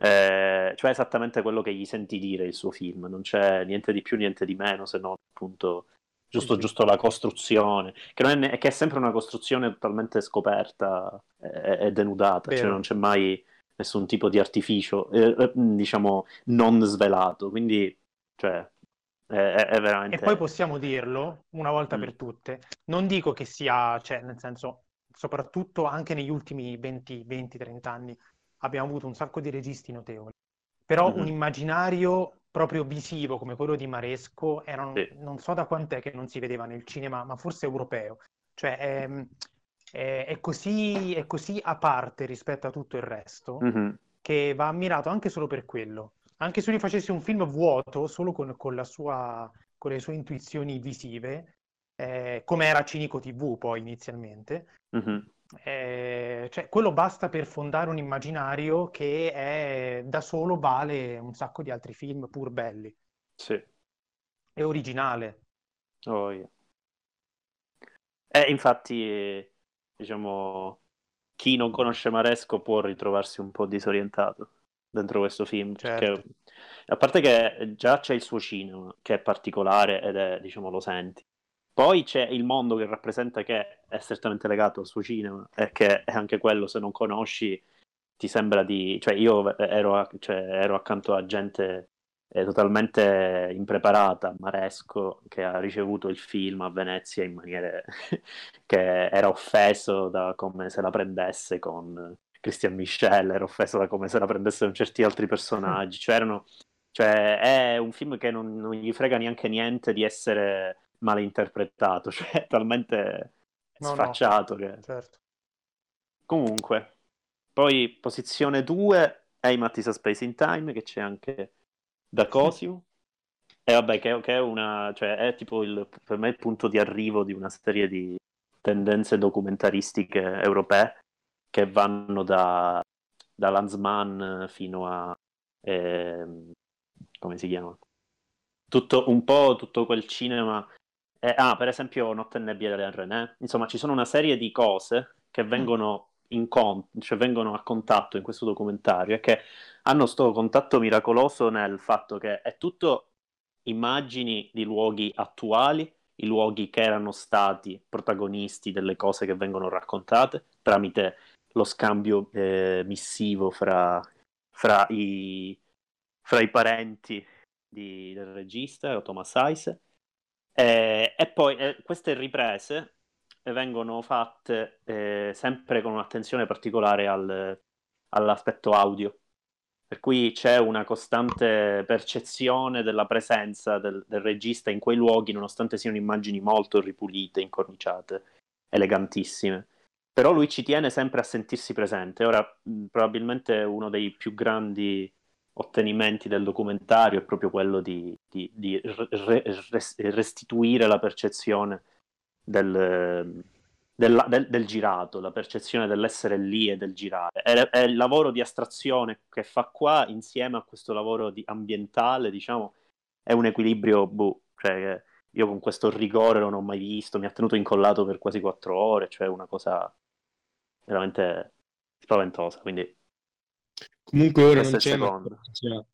eh, cioè esattamente quello che gli senti dire il suo film, non c'è niente di più, niente di meno, se non appunto giusto, giusto la costruzione, che, è, che, è, sempre una costruzione totalmente scoperta e, e denudata, cioè non c'è mai nessun tipo di artificio, eh, eh diciamo, non svelato, quindi, cioè, è, è, veramente... E poi possiamo dirlo, una volta mm. per tutte, non dico che sia, cioè, nel senso, soprattutto anche negli ultimi 20-30 anni, abbiamo avuto un sacco di registi notevoli, però mm-hmm. un immaginario proprio visivo come quello di Maresco era, sì. non so da quant'è che non si vedeva nel cinema, ma forse europeo. Cioè è, è, è, così, è così, a parte rispetto a tutto il resto mm-hmm. che va ammirato anche solo per quello. Anche se lui facesse un film vuoto, solo con, con, sua, con le sue intuizioni visive, eh, come era Cinico TV poi inizialmente, mm-hmm. Eh, cioè, quello basta per fondare un immaginario che è, da solo vale un sacco di altri film pur belli. Sì. È originale. Oh, yeah. eh, infatti, diciamo, chi non conosce Maresco può ritrovarsi un po' disorientato dentro questo film. Certo. Perché, a parte che già c'è il suo cinema, che è particolare ed è, diciamo, lo senti. Poi c'è il mondo che rappresenta che è strettamente legato al suo cinema e che è anche quello, se non conosci, ti sembra di... Cioè io ero, cioè, ero accanto a gente eh, totalmente impreparata, Maresco, che ha ricevuto il film a Venezia in maniere *laughs* che era offeso da come se la prendesse con Christian Michel, era offeso da come se la prendesse con certi altri personaggi. *laughs* Cioè, erano, cioè è un film che non, non gli frega neanche niente di essere malinterpretato, *laughs* cioè talmente no, sfacciato no, che... Certo. Comunque, poi posizione 2 è i Matisa Space in Time, che c'è anche da Cosium. e vabbè, che, che, è una... cioè è tipo il, per me il punto di arrivo di una serie di tendenze documentaristiche europee che vanno da, da Lanzmann fino a... Eh, come si chiama? Tutto, un po' tutto quel cinema eh, ah, per esempio Notte e nebbia delle René. Insomma, ci sono una serie di cose che mm. vengono, in con- cioè vengono a contatto in questo documentario e che hanno questo contatto miracoloso nel fatto che è tutto immagini di luoghi attuali, i luoghi che erano stati protagonisti delle cose che vengono raccontate tramite lo scambio eh, missivo fra, fra, i, fra, i, parenti di, del regista, Thomas Heise eh, e poi eh, queste riprese vengono fatte eh, sempre con un'attenzione particolare al, all'aspetto audio, per cui c'è una costante percezione della presenza del, del, regista in quei luoghi, nonostante siano immagini molto ripulite, incorniciate, elegantissime. Però lui ci tiene sempre a sentirsi presente. Ora, probabilmente uno dei più grandi ottenimenti del documentario è proprio quello di, di, di re, restituire la percezione del, del, del, del, girato, la percezione dell'essere lì e del girare. È, è, il lavoro di astrazione che fa qua insieme a questo lavoro di ambientale, diciamo, è un equilibrio, boh, cioè, io con questo rigore non ho mai visto, mi ha tenuto incollato per quasi quattro ore, cioè una cosa veramente spaventosa, quindi Comunque ora non c'è, ma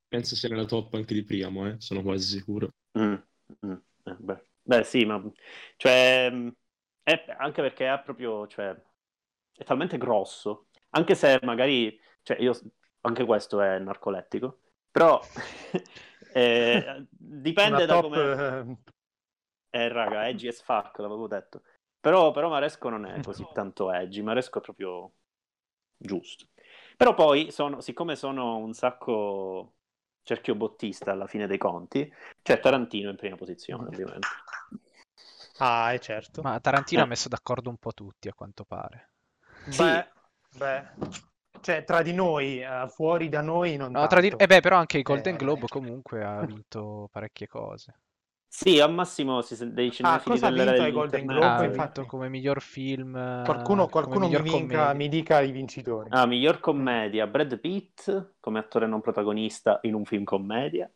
penso sia nella top anche di Priamo, eh? sono quasi sicuro. Mm, mm, eh, beh. beh. sì, ma cioè, mm, è, anche perché è proprio, cioè, è talmente grosso, anche se magari, cioè, io, anche questo è narcolettico, però *laughs* eh, dipende Una da top... come... Eh, eh, raga, edgy as fuck, l'avevo detto. Però, però Maresco non è così tanto edgy, Maresco è proprio giusto. Però poi, sono, siccome sono un sacco cerchio bottista alla fine dei conti, c'è Tarantino in prima posizione, ovviamente. Ah, è certo. Ma Tarantino eh. ha messo d'accordo un po' tutti, a quanto pare. Sì. Beh, beh. Cioè, tra di noi, uh, fuori da noi non no, tra di... Eh beh, però anche il Golden eh... Globe comunque ha vinto parecchie cose. Sì, al massimo dei cinefili ah, dell'era ai Golden Globe, ha vinto come miglior film. Qualcuno, qualcuno mi, vinca, mi, dica i vincitori. Ah, miglior commedia, Brad Pitt come attore non protagonista in un film commedia.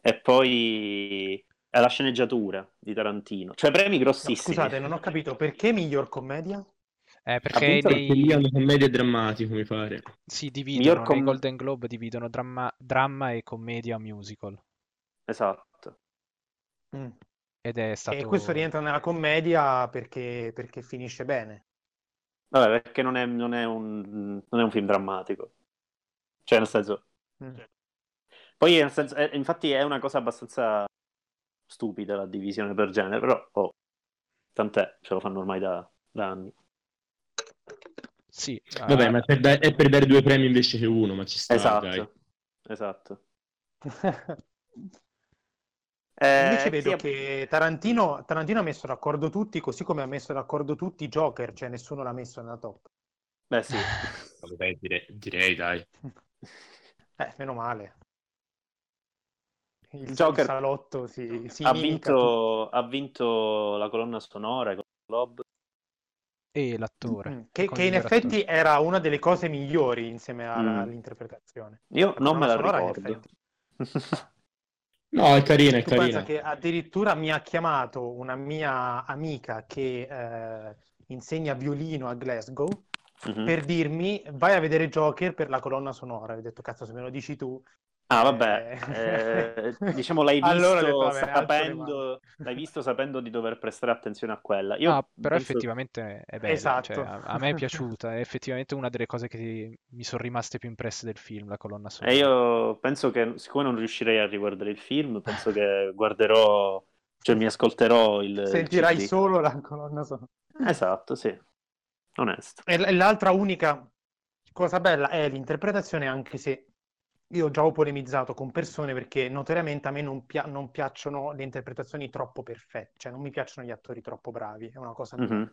e poi la sceneggiatura di Tarantino. Cioè premi grossissimi. No, scusate, non ho capito perché miglior commedia? Eh, perché lì hanno commedia drammatico, mi pare. Sì, dividono, com... nei Golden Globe dividono dramma, dramma e commedia musical. Esatto. Mm. Ed è stato... E questo rientra nella commedia perché, perché finisce bene. Vabbè, perché non è, non, è un, non è, un, film drammatico. Cioè, nel senso... Mm. Poi, nel senso, è, infatti, è una cosa abbastanza stupida la divisione per genere, però oh, tant'è, ce lo fanno ormai da, da anni. Sì. Vabbè, uh... ma per da- è per dare due premi invece che uno, ma ci sta, Esatto, dai. esatto. *laughs* Eh, Invece vedo sì, che Tarantino, Tarantino, ha messo d'accordo tutti, così come ha messo d'accordo tutti i Joker, cioè nessuno l'ha messo nella top. Beh, sì. *laughs* Beh, direi, direi, dai. *laughs* Eh, meno male. Il Joker salotto si, si ha, vinto, ha, vinto, la colonna sonora con Globe. E l'attore. Mm, che, che in effetti era una delle cose migliori insieme alla, mm. all'interpretazione. Io la non me la ricordo. *laughs* No, è carina, è tu carina. che addirittura mi ha chiamato una mia amica che eh, insegna violino a Glasgow mm-hmm. per dirmi vai a vedere Joker per la colonna sonora. Ho detto, cazzo, se me lo dici tu, Ah, vabbè, eh, eh diciamo l'hai *laughs* visto, allora detto, sapendo, l'hai visto sapendo di dover prestare attenzione a quella. Io ah, però penso... effettivamente è bella, esatto. cioè, a, a, me è piaciuta, è effettivamente una delle cose che mi sono rimaste più impresse del film, la colonna sonora. E io penso che, siccome non riuscirei a riguardare il film, penso che guarderò, cioè mi ascolterò il... Sentirai il solo la colonna sonora. Esatto, sì, onesto. E l'altra unica cosa bella è l'interpretazione, anche se io già ho polemizzato con persone perché notoriamente a me non, pi- non piacciono le interpretazioni troppo perfette, cioè non mi piacciono gli attori troppo bravi, è una cosa mm-hmm.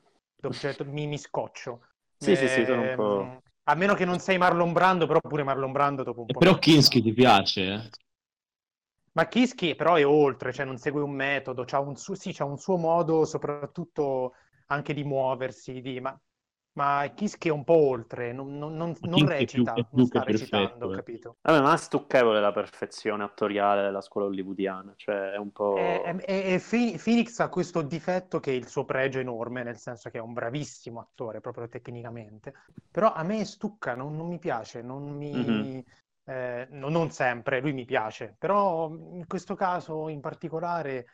cioè, mi, mi, scoccio. Sì, eh, sì, sì, sono un ehm, po'... A meno che non sei Marlon Brando, però pure Marlon Brando dopo un po'... Però Kinski ti piace? Eh? Ma Kinski però è oltre, cioè non segue un metodo, c'ha un, su- sì, c'ha un suo modo soprattutto anche di muoversi, di... ma ma Kiski è un po' oltre, non, non, non, non recita, più, non sta recitando, eh. capito? Vabbè, ma è stucchevole la perfezione attoriale della scuola hollywoodiana, cioè è un po'... E, e, e Phoenix ha questo difetto che è il suo pregio enorme, nel senso che è un bravissimo attore, proprio tecnicamente, però a me stucca, non, mi piace, non mi... Mm-hmm. Eh, non sempre, lui mi piace, però in questo caso in particolare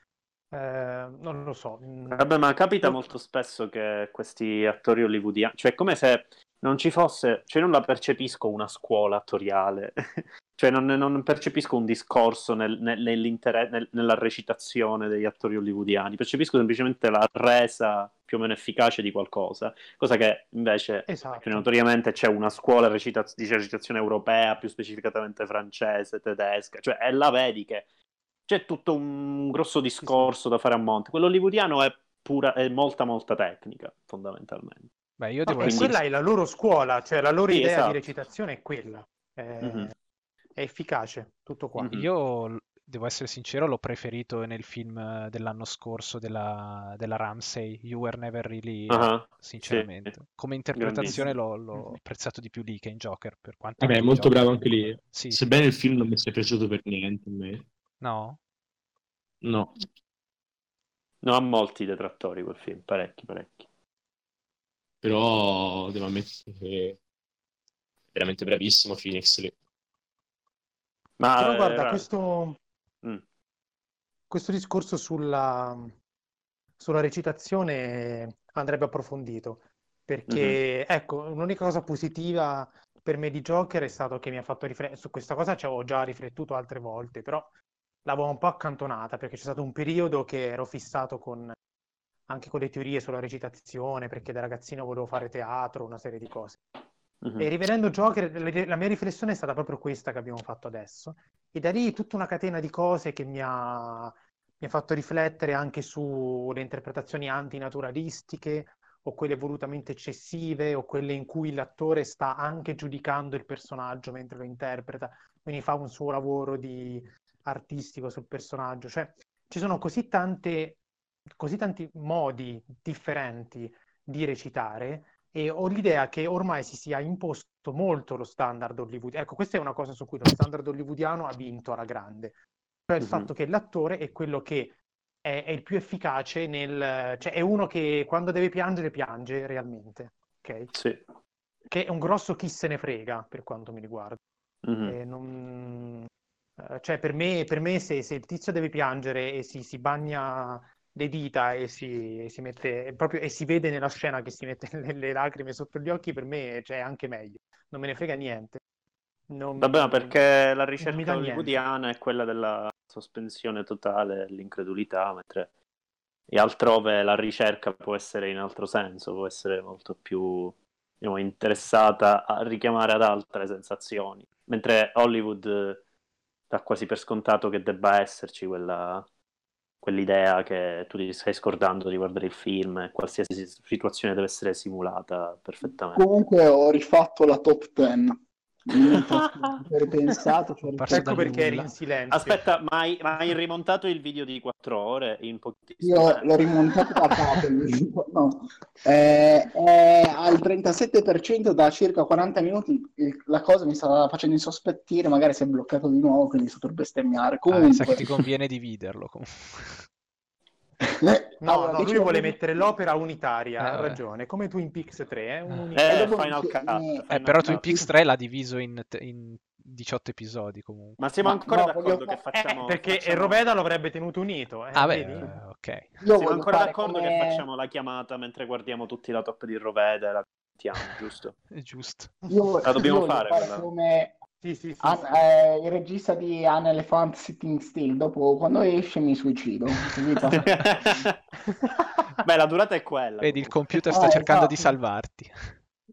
eh, non lo so. Mm. Vabbè, ma capita molto spesso che questi attori hollywoodiani, cioè come se non ci fosse, cioè non la percepisco una scuola attoriale, *laughs* cioè non, non, percepisco un discorso nel, nel, nel, nella recitazione degli attori hollywoodiani, percepisco semplicemente la resa più o meno efficace di qualcosa, cosa che invece esatto. cioè, notoriamente c'è una scuola recita- di recitazione europea, più specificatamente francese, tedesca, cioè e la vedi che c'è tutto un grosso discorso da fare a monte. Quello hollywoodiano è, pura, è molta, molta tecnica, fondamentalmente. Beh, io devo no, essere... quella è la loro scuola, cioè la loro sì, idea esatto. di recitazione è quella. È, mm-hmm. è efficace, tutto qua. Mm-hmm. Io devo essere sincero, l'ho preferito nel film dell'anno scorso della, della Ramsey, You Were Never Really, uh-huh, sinceramente. Sì. Come interpretazione l'ho, l'ho, apprezzato di più lì che in Joker. Per quanto Vabbè, è molto Joker. bravo anche lì. Sì, Sebbene il film non mi sia piaciuto per niente a me. No? No. No, ha molti detrattori quel film, parecchi, parecchi. Però devo ammettere che è veramente bravissimo Phoenix lì. Ma Però guarda, era... questo... Mm. questo discorso sulla... sulla recitazione andrebbe approfondito. Perché, mm-hmm. ecco, l'unica cosa positiva per me di Joker è stato che mi ha fatto riflettere. Su questa cosa ci avevo già riflettuto altre volte, però l'avevo un po' accantonata perché c'è stato un periodo che ero fissato con, anche con le teorie sulla recitazione, perché da ragazzino volevo fare teatro, una serie di cose. Uh-huh. E rivedendo Joker, la mia riflessione è stata proprio questa che abbiamo fatto adesso. E da lì tutta una catena di cose che mi ha, mi ha fatto riflettere anche sulle interpretazioni antinaturalistiche, o quelle volutamente eccessive, o quelle in cui l'attore sta anche giudicando il personaggio mentre lo interpreta, quindi fa un suo lavoro di artistico sul personaggio. Cioè, ci sono così, tante, così tanti modi differenti di recitare e ho l'idea che ormai si sia imposto molto lo standard hollywoodiano. Ecco, questa è una cosa su cui lo standard hollywoodiano ha vinto alla grande. Cioè il mm-hmm. fatto che l'attore è quello che è, è, il più efficace nel... cioè è uno che quando deve piangere piange realmente, ok? Sì. Che è un grosso chi se ne frega per quanto mi riguarda. Mm-hmm. Non... Eh, cioè per me, per me se, se, il tizio deve piangere e si, si bagna le dita e si, e si mette proprio, e si vede nella scena che si mette *laughs* le, le lacrime sotto gli occhi, per me cioè, è anche meglio. Non me ne frega niente. Non Vabbè, perché la ricerca hollywoodiana è quella della sospensione totale, l'incredulità, mentre altrove la ricerca può essere in altro senso, può essere molto più diciamo, interessata a richiamare ad altre sensazioni, mentre Hollywood dà quasi per scontato che debba esserci quella, quell'idea che tu ti stai scordando di guardare il film e qualsiasi situazione deve essere simulata perfettamente. Comunque ho rifatto la top 10 *laughs* ripensato, cioè ecco perché eri in silenzio. Aspetta, ma hai, ma hai, rimontato il video di 4 ore in pochissimo Io l'ho rimontato da capo. *laughs* no. eh, è al 37% da circa 40 minuti. Il, la cosa mi stava facendo insospettire, magari si è bloccato di nuovo, quindi sto per bestemmiare. Comunque... Ah, sa che ti conviene dividerlo. Comunque. Eh, *laughs* no, allora, no, lui vuole mettere l'opera unitaria, eh, ha ragione, come Twin Peaks 3, eh, un eh, Final Cut. Eh, Final però Twin Peaks 3 l'ha diviso in, in 18 episodi comunque. Ma siamo ancora no, d'accordo voglio... che facciamo... Eh, perché facciamo... Roveda lo avrebbe tenuto unito. Eh, ah beh, eh, ok. Io siamo ancora d'accordo come... che facciamo la chiamata mentre guardiamo tutti la top di Roveda e la mettiamo, giusto? È *laughs* giusto. Io, la dobbiamo fare. fare come sì, sì, sì, An- eh, il regista di An Elephant Sitting Still, dopo quando esce mi suicido. *laughs* Beh, la durata è quella. Vedi, il computer sta eh, cercando esatto. di salvarti.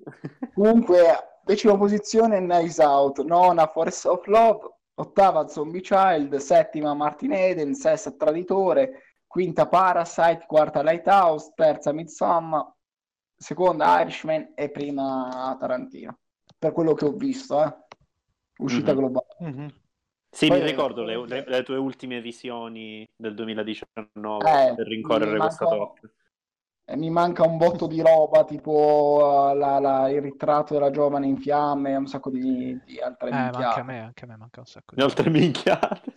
*laughs* Comunque, decima posizione Nice Out, nona Force of Love, ottava Zombie Child, settima Martin Eden, sesta Traditore, quinta Parasite, quarta Lighthouse, terza Midsommar, seconda Irishman e prima Tarantino. Per quello che ho visto, eh uscita mm-hmm. globale. Mm-hmm. Sì, Poi mi ricordo le, le, le, tue ultime visioni del 2019 eh, per rincorrere questa top. Eh, mi manca un botto di roba, tipo uh, la, la, il ritratto della giovane in fiamme, un sacco di, di altre eh, minchiate. Anche a me, anche a me manca un sacco di altre *laughs* minchiate.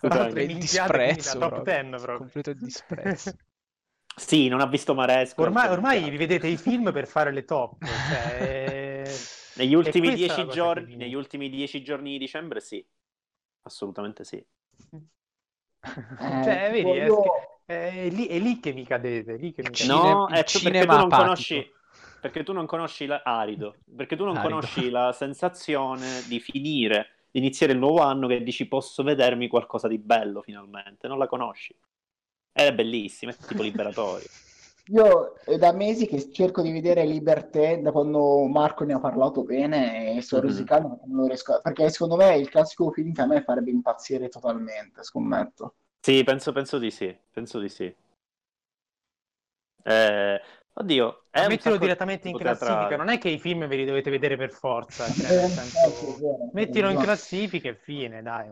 altre disprezzo, top 10 proprio. Completo disprezzo. *laughs* Sì, non ha visto Maresco. Ormai, ormai vi vedete i film per fare le top. Cioè... *laughs* Negli ultimi, dieci giorni, negli ultimi dieci giorni di dicembre, sì, assolutamente sì. Eh, cioè, vedi, io... è, è, lì, è, lì, che mi cadete. Lì che mi cadete. No, è tu, perché tu non conosci perché tu non conosci l'arido, perché tu non arido. conosci la sensazione di finire, di iniziare il nuovo anno che dici posso vedermi qualcosa di bello finalmente, non la conosci. Ed è bellissima, è tipo liberatorio. Io è da mesi che cerco di vedere Liberté da quando Marco ne ha parlato bene e sto mm-hmm. rosicando perché non riesco perché secondo me è il classico film che a me farebbe impazzire totalmente, scommetto. Sì, penso, penso di sì, penso di sì. Eh, oddio, è mettilo direttamente in classifica, teatrale. non è che i film ve li dovete vedere per forza, cioè, *laughs* nel senso... mettilo in classifica e fine, dai.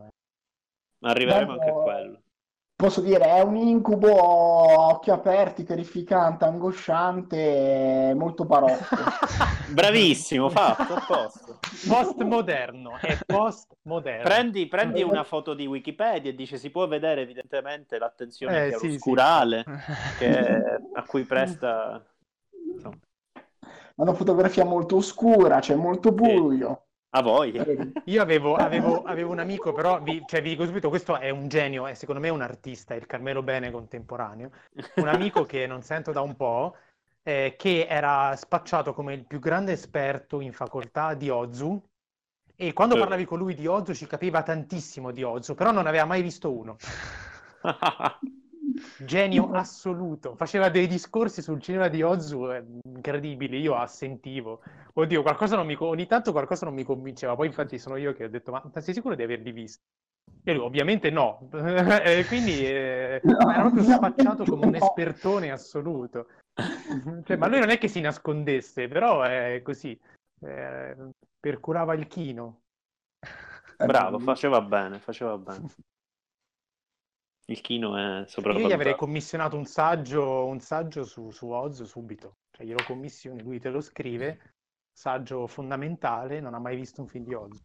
Arriveremo Bello... anche a quello posso dire, è un incubo a occhi aperti, terrificante, angosciante, molto barocco. *laughs* Bravissimo, fatto, a posto. Postmoderno, è postmoderno. Prendi, prendi una foto di Wikipedia e dice si può vedere evidentemente l'attenzione eh, chiaroscurale sì, sì. *laughs* a cui presta... Insomma. Una fotografia molto oscura, c'è cioè molto buio. Sì. A voi. Io avevo, avevo, avevo, un amico, però vi, cioè, vi, dico subito, questo è un genio, è secondo me un artista, il Carmelo Bene contemporaneo. Un amico che non sento da un po', eh, che era spacciato come il più grande esperto in facoltà di Ozu. E quando parlavi con lui di Ozu ci capiva tantissimo di Ozu, però non aveva mai visto uno. *laughs* Genio assoluto. Faceva dei discorsi sul cinema di Ozu eh, incredibili. Io assentivo. Oddio, qualcosa non mi, ogni tanto qualcosa non mi convinceva. Poi, infatti, sono io che ho detto: Ma sei sicuro di averli visti? E lui, ovviamente no. *laughs* quindi eh, no, era proprio spacciato come un espertone assoluto. cioè, ma lui non è che si nascondesse, però è così. Eh, percurava il chino. Bravo, faceva bene, faceva bene. Il chino è sopravvalutato. Io gli avrei commissionato un saggio, un saggio su, su Oz subito. Cioè glielo commissioni, lui te lo scrive. Saggio fondamentale, non ha mai visto un film di Oz.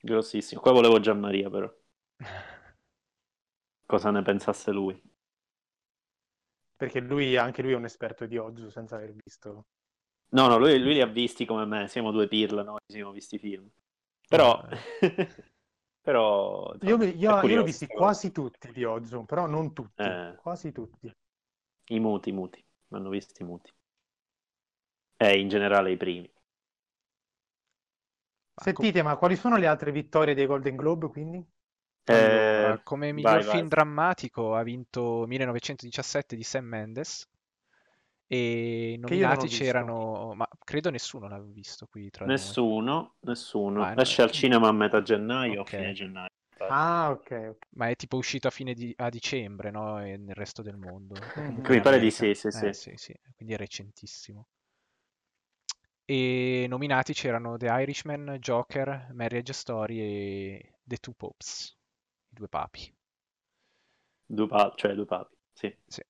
Grossissimo. Qua volevo Gian Maria però. Cosa ne pensasse lui? Perché lui, anche lui è un esperto di Oz senza aver visto. No, no, lui, lui, li ha visti come me, siamo due pirla, noi siamo visti i film. Però... *laughs* però io, io, io, l'ho visti quasi tutti di Ozzum, però non tutti, eh. quasi tutti. I muti, i muti, hanno visti i muti. E in generale i primi. Sentite, ma quali sono le altre vittorie dei Golden Globe, quindi? Eh, come miglior vai, film vai. drammatico ha vinto 1917 di Sam Mendes e nominati c'erano, ma credo nessuno l'ha visto qui tra Nessuno, noi. nessuno. Ah, Esce no. al cinema a metà gennaio okay. o fine gennaio. Ah, ok. Ma è tipo uscito a fine di a dicembre, no? E nel resto del mondo. Mm. Mi pare di sì, sì, eh, sì. sì, Quindi è recentissimo. E nominati c'erano The Irishman, Joker, Marriage Story e The Two Popes, i due papi. Due papi, cioè due papi, sì. sì.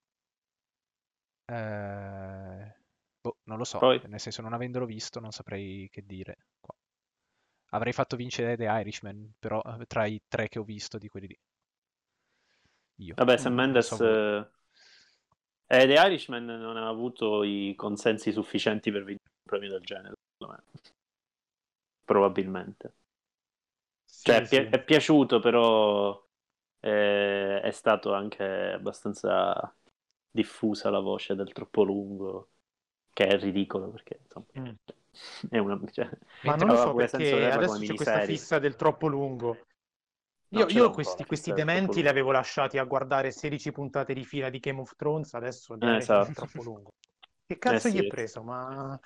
Eh, boh, non lo so, Poi... nel senso non avendolo visto non saprei che dire. Qua. Avrei fatto vincere The Irishman, però eh, tra i tre che ho visto di quelli lì. Io. Vabbè, Sam Mendes... So eh, The Irishman non ha avuto i consensi sufficienti per vincere un premio del genere, Probabilmente. Sì, cioè, sì. È, piaciuto, però eh, è stato anche abbastanza diffusa la voce del troppo lungo, che è ridicolo perché insomma, mm. *laughs* è una... Cioè, Ma non lo so perché adesso c'è questa fissa del troppo lungo. Io, no, io questi, questi dementi li avevo lasciati a guardare 16 puntate di fila di Game of Thrones, adesso eh, esatto. è troppo lungo. *laughs* Che cazzo eh, gli è preso? Ma...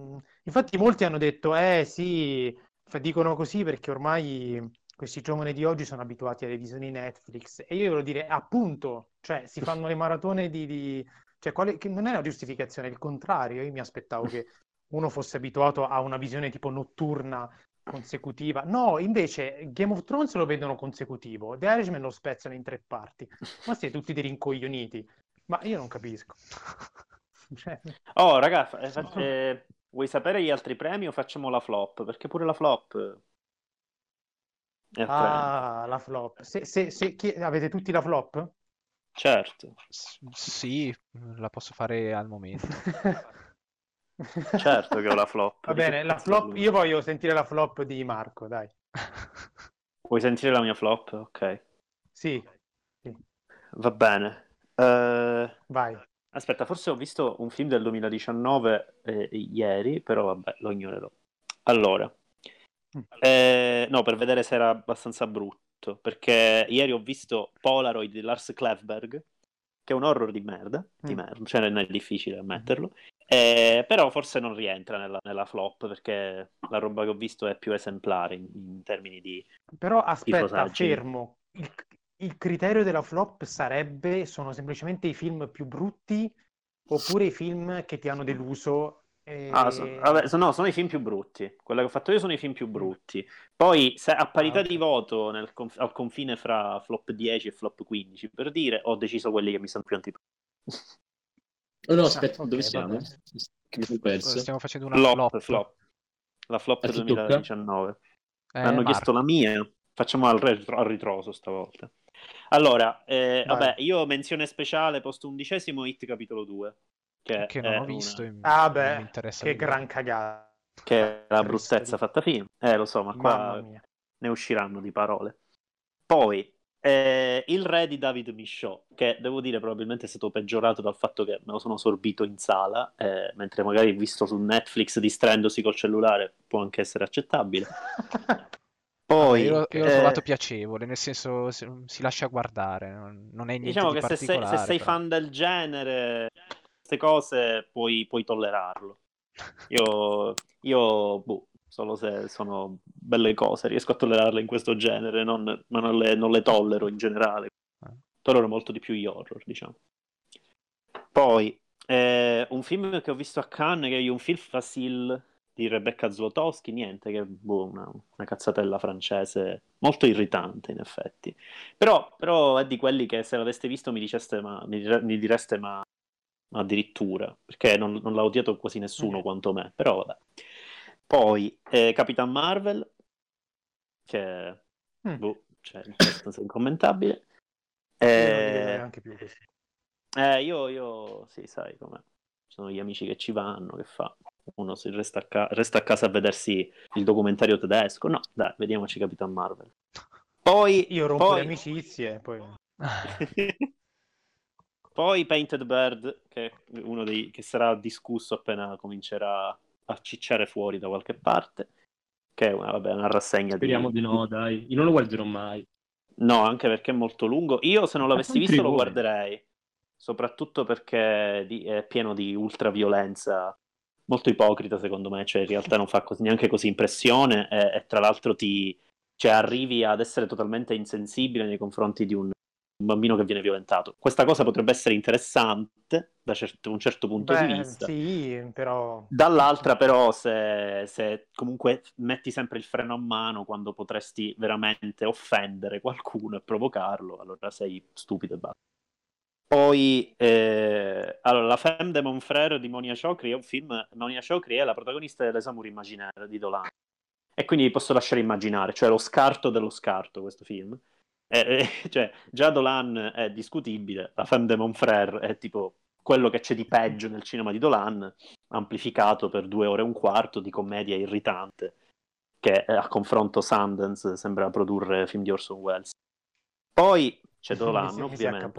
Mm, infatti molti hanno detto, eh sì, dicono così perché ormai questi giovani di oggi sono abituati alle visioni Netflix e io voglio dire appunto, cioè si fanno le maratone di... di... Cioè, quale... che non è una giustificazione, è il contrario, io mi aspettavo che uno fosse abituato a una visione tipo notturna consecutiva. No, invece Game of Thrones lo vedono consecutivo, The Irishman lo spezzano in tre parti. Ma siete tutti dei rincoglioniti. Ma io non capisco. *laughs* cioè... Oh, ragazzi, eh, eh, vuoi sapere gli altri premi o facciamo la flop? Perché pure la flop Ah, la flop. Se, se, se, chi... Avete tutti la flop? Certo. S- sì, la posso fare al momento. *laughs* certo che ho la flop. Va bene, la flop... io voglio sentire la flop di Marco, dai. Vuoi sentire la mia flop? Ok. Sì. sì. Va bene. Uh... Vai. Aspetta, forse ho visto un film del 2019 eh, ieri, però vabbè, lo ignorerò. Allora. Eh, no, per vedere se era abbastanza brutto. Perché ieri ho visto Polaroid di Lars Klevberg, che è un horror di merda, di mm. merda cioè non è difficile ammetterlo. Eh, però forse non rientra nella, nella, flop perché la roba che ho visto è più esemplare in, in termini di. Però aspetta, fermo. Il, il criterio della flop sarebbe: sono semplicemente i film più brutti oppure i film che ti hanno deluso e... Ah, so, vabbè, so, no, sono i film più brutti. Quello che ho fatto io sono i film più brutti. Poi, se, a parità ah, okay. di voto nel, al confine fra flop 10 e flop 15, per dire, ho deciso quelli che mi sono più antipatici. Oh no, aspetta, ah, okay, dove siamo? Che mi sono perso. Stiamo facendo una flop. flop. flop. La flop 2019. Eh, Hanno Marco. chiesto la mia. Facciamo al, retro, al ritroso stavolta. Allora, eh, vabbè, io menzione speciale, posto undicesimo, hit capitolo 2. Che, che non ho visto. Una... Ah, beh, che gran cagata. Che è la bruttezza fatta film. Eh, lo so, ma qua ne usciranno di parole. Poi, eh, il re di David Michaud, che devo dire probabilmente è stato peggiorato dal fatto che me lo sono sorbito in sala, eh, mentre magari visto su Netflix distraendosi col cellulare può anche essere accettabile. *laughs* Poi, io, io eh... l'ho trovato piacevole, nel senso si lascia guardare, non è niente diciamo di che se sei, se sei fan del genere, queste cose puoi, puoi tollerarlo. Io, io boh, solo se sono belle cose riesco a tollerarle in questo genere, non, ma non le, non le tollero in generale. Tollero molto di più gli horror, diciamo. Poi, eh, un film che ho visto a Cannes, che è un film facile di Rebecca Zlotowski, niente, che boh, una, una, cazzatella francese molto irritante in effetti. Però, però, è di quelli che se l'aveste visto mi, diceste, ma, mi, mi direste ma, addirittura, perché non, non, l'ha odiato quasi nessuno okay. quanto me, però vabbè. Poi eh, Capitan Marvel, che mm. boh, cioè, è abbastanza incommentabile. Eh, anche più così. Eh, io, io, sì, sai com'è. Sono gli amici che ci vanno, che fa? Uno si resta a, ca- resta a casa a vedersi il documentario tedesco. No, dai, vediamoci Capitan Marvel. *laughs* Poi... Io rompo poi... le amicizie, poi... *laughs* *laughs* poi Painted Bird, che è uno dei... che sarà discusso appena comincerà a cicciare fuori da qualche parte. Che è una, vabbè, una rassegna Speriamo di... di no, dai. Io non lo guarderò mai. No, anche perché è molto lungo. Io se non l'avessi visto lo guarderei soprattutto perché è pieno di ultraviolenza, molto ipocrita secondo me, cioè in realtà non fa così, neanche così impressione e, e tra l'altro ti cioè, arrivi ad essere totalmente insensibile nei confronti di un, un, bambino che viene violentato. Questa cosa potrebbe essere interessante da certo, un certo punto Beh, di vista. Sì, però... Dall'altra però se, se, comunque metti sempre il freno a mano quando potresti veramente offendere qualcuno e provocarlo, allora sei stupido e basta. Poi, eh, allora, La Femme de Mon Frère di Monia Chokri è un film. Monia Chokri è la protagonista dell'Esamour Imaginaire di Dolan. E quindi posso lasciare immaginare, cioè lo scarto dello scarto questo film. Eh, eh, *laughs* cioè, già Dolan è discutibile, La Femme de Mon Frère è tipo quello che c'è di peggio nel cinema di Dolan, amplificato per due ore e un quarto di commedia irritante, che a confronto Sundance sembra produrre film di Orson Welles. Poi c'è *laughs* Dolan, si, ovviamente.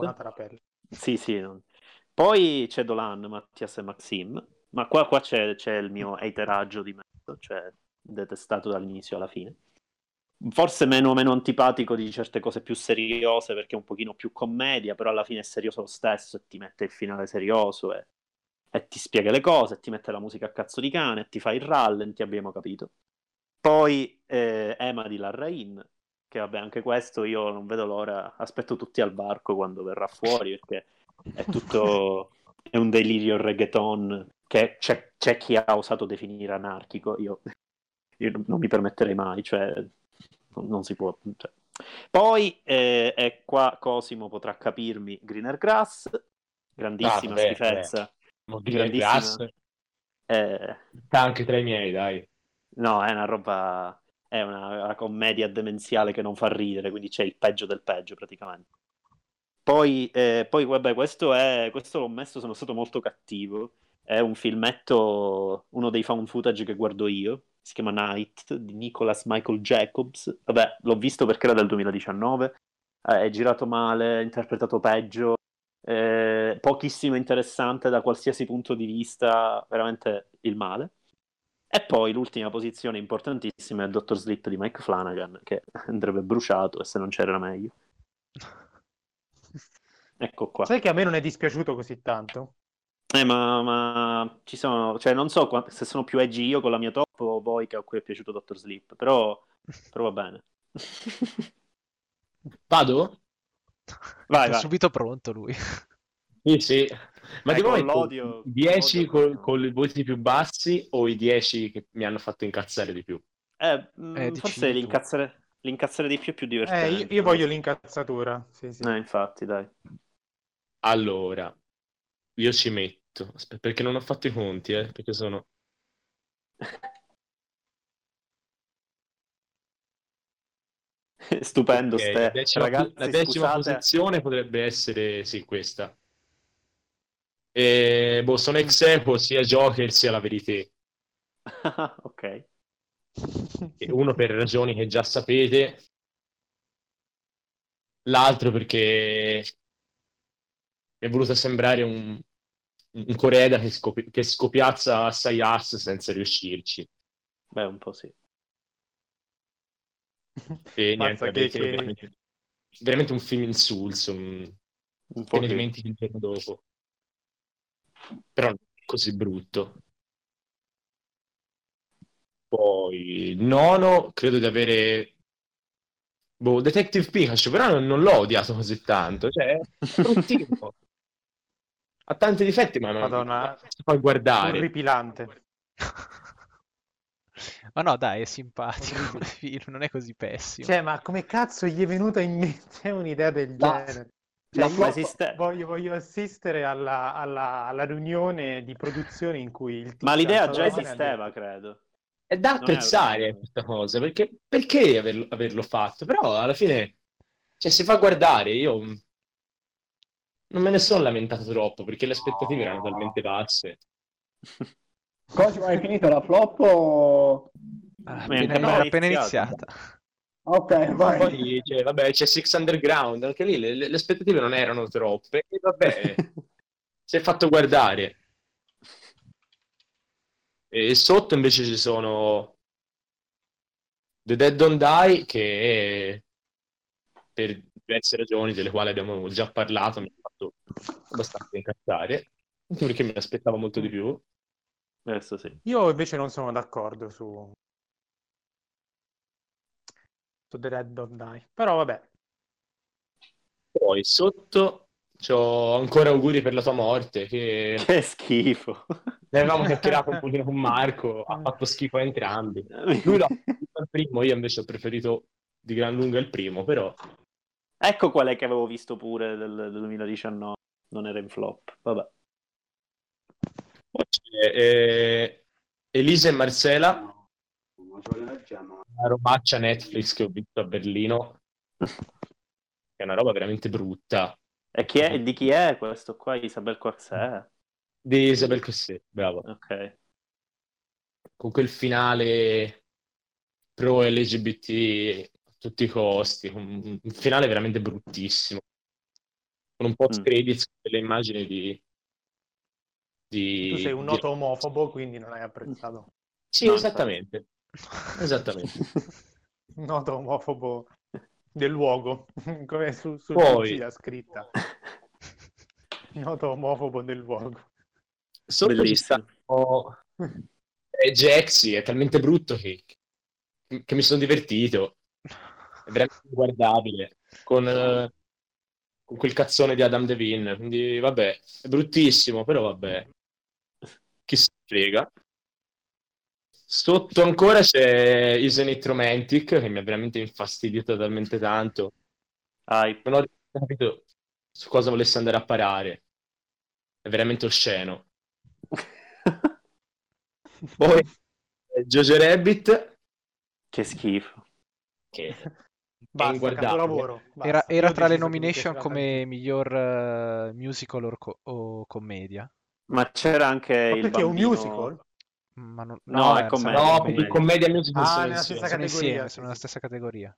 Sì, sì. No. Poi c'è Dolan, Mattias e Maxim, ma qua, qua c'è, c'è, il mio *laughs* hateraggio di mezzo, cioè detestato dall'inizio alla fine. Forse meno, meno antipatico di certe cose più seriose perché è un pochino più commedia, però alla fine è serioso lo stesso e ti mette il finale serioso e, e ti spiega le cose, e ti mette la musica a cazzo di cane, e ti fa il rallenti, abbiamo capito. Poi eh, Ema di Larrain, che vabbè anche questo io non vedo l'ora, aspetto tutti al varco quando verrà fuori perché è tutto, *laughs* è un delirio reggaeton che c'è, c'è chi ha osato definire anarchico, io, io non mi permetterei mai, cioè non, si può... Cioè. Poi, eh, e qua Cosimo potrà capirmi, Greener Grass, grandissima ah, beh, schifezza. Grass. Eh... Sta anche tra i miei, dai. No, è una roba è una, una, commedia demenziale che non fa ridere, quindi c'è il peggio del peggio praticamente. Poi, eh, poi vabbè, questo, è, questo l'ho messo, sono stato molto cattivo. È un filmetto, uno dei found footage che guardo io, si chiama Night, di Nicholas Michael Jacobs. Vabbè, l'ho visto perché era del 2019, eh, è girato male, interpretato peggio, eh, pochissimo interessante da qualsiasi punto di vista, veramente il male. E poi l'ultima posizione importantissima è il Dottor Sleep di Mike Flanagan, che *laughs* andrebbe bruciato e se non c'era meglio. *laughs* Ecco qua. Sai che a me non è dispiaciuto così tanto? Eh, ma, ma ci sono, cioè non so se sono più edgy io con la mia top o voi che a cui è piaciuto Dottor Sleep, però, però va bene. *laughs* Vado? Vai, vai. subito pronto lui. Sì, sì. Ma eh, di l'odio, 10 con, con i voti più bassi o i 10 che mi hanno fatto incazzare di più? Eh, eh, forse l'incazzare, l'incazzare, di più è più divertente. Eh, io, io voglio l'incazzatura. Sì, sì. Eh, infatti, dai. Allora, io ci metto, Aspetta, perché non ho fatto i conti, eh, perché sono... *laughs* Stupendo, okay, la decima, Ragazzi, la decima posizione potrebbe essere, sì, questa. E, boh, sono ex equo sia Joker sia la verità. *laughs* ok. E uno per ragioni che già sapete, l'altro perché mi è voluto sembrare un, un Coreda che, scopi- che scopiazza assai ass senza riuscirci. Beh, un po' sì. E niente, che, che... Veramente, veramente, un film insulso. Un, un po' ne dimentichi il giorno dopo. Però non è così brutto. Poi, nono, credo di avere Boh, Detective Pikachu, però non, non l'ho odiato così tanto. Cioè, è *laughs* bruttino. Ha tanti difetti, ma non Madonna, si può guardare. Orripilante. *laughs* ma no, dai, è simpatico non è così pessimo. Cioè, ma come cazzo gli è venuta in mente *laughs* un'idea del la, genere? Cioè, io esiste... voglio, voglio, assistere alla, alla, alla, riunione di produzione in cui il Ma l'idea già esisteva, credo. È da apprezzare è questa cosa, perché, perché averlo, averlo, fatto? Però alla fine, cioè, si fa guardare, io non me ne sono lamentato troppo, perché le aspettative erano talmente basse. Cosimo, hai finito la flop o... Ah, appena, no, appena iniziata. Ok, vai. Poi cioè, vabbè, c'è Six Underground, anche lì le, le aspettative non erano troppe, e vabbè, *laughs* si è fatto guardare. E sotto invece ci sono The Dead Don't Die, che per diverse ragioni, delle quali abbiamo già parlato, mi ha fatto abbastanza incazzare, perché mi aspettavo molto di più. Adesso sì. Io invece non sono d'accordo su, su The Dead Don't Die, però vabbè. Poi sotto C'ho ancora auguri per la tua morte. Che, *laughs* che schifo. Ne avevamo chiacchierato un pochino con Marco, ha fatto schifo a entrambi. Lui l'ha fatto il primo, io invece ho preferito di gran lunga il primo, però... Ecco qual è che avevo visto pure del, del 2019, non era in flop, vabbè. Poi c'è eh, Elisa e Marcela, una robaccia Netflix che ho visto a Berlino, *laughs* è una roba veramente brutta e chi è, di chi è questo qua? Isabel Corsè? Di Isabel Corsè, bravo. Ok. Con quel finale pro LGBT tutti i costi, un, un finale veramente bruttissimo. Con un mm. credits, mm. delle immagini di, di... Tu sei un noto di... omofobo, quindi non hai apprezzato. Sì, no, esattamente. esattamente. *laughs* noto omofobo del luogo, *laughs* come su, su Poi... la scritta. Noto omofobo del luogo. Sotto ci sta eh, Jaxi, è talmente brutto che, che mi sono divertito. È veramente guardabile. Con, uh, con quel cazzone di Adam Devine. Quindi, vabbè, è bruttissimo, però vabbè. Chi si frega. Sotto ancora c'è Isn't It Romantic, che mi ha veramente infastidito talmente tanto. Hype. Non ho capito su cosa volesse andare a parare. È veramente osceno. *laughs* Poi Jojo Rabbit. Che schifo. Che Basta, capolavoro. Basta. Era, era tra le nomination come miglior uh, musical or, co- o commedia. Ma c'era anche Ma il perché bambino... è un musical? Ma non... No, no, è commedia. No, commedia, commedia musical ah, sono nella stessa categoria. Insieme, sono nella stessa categoria.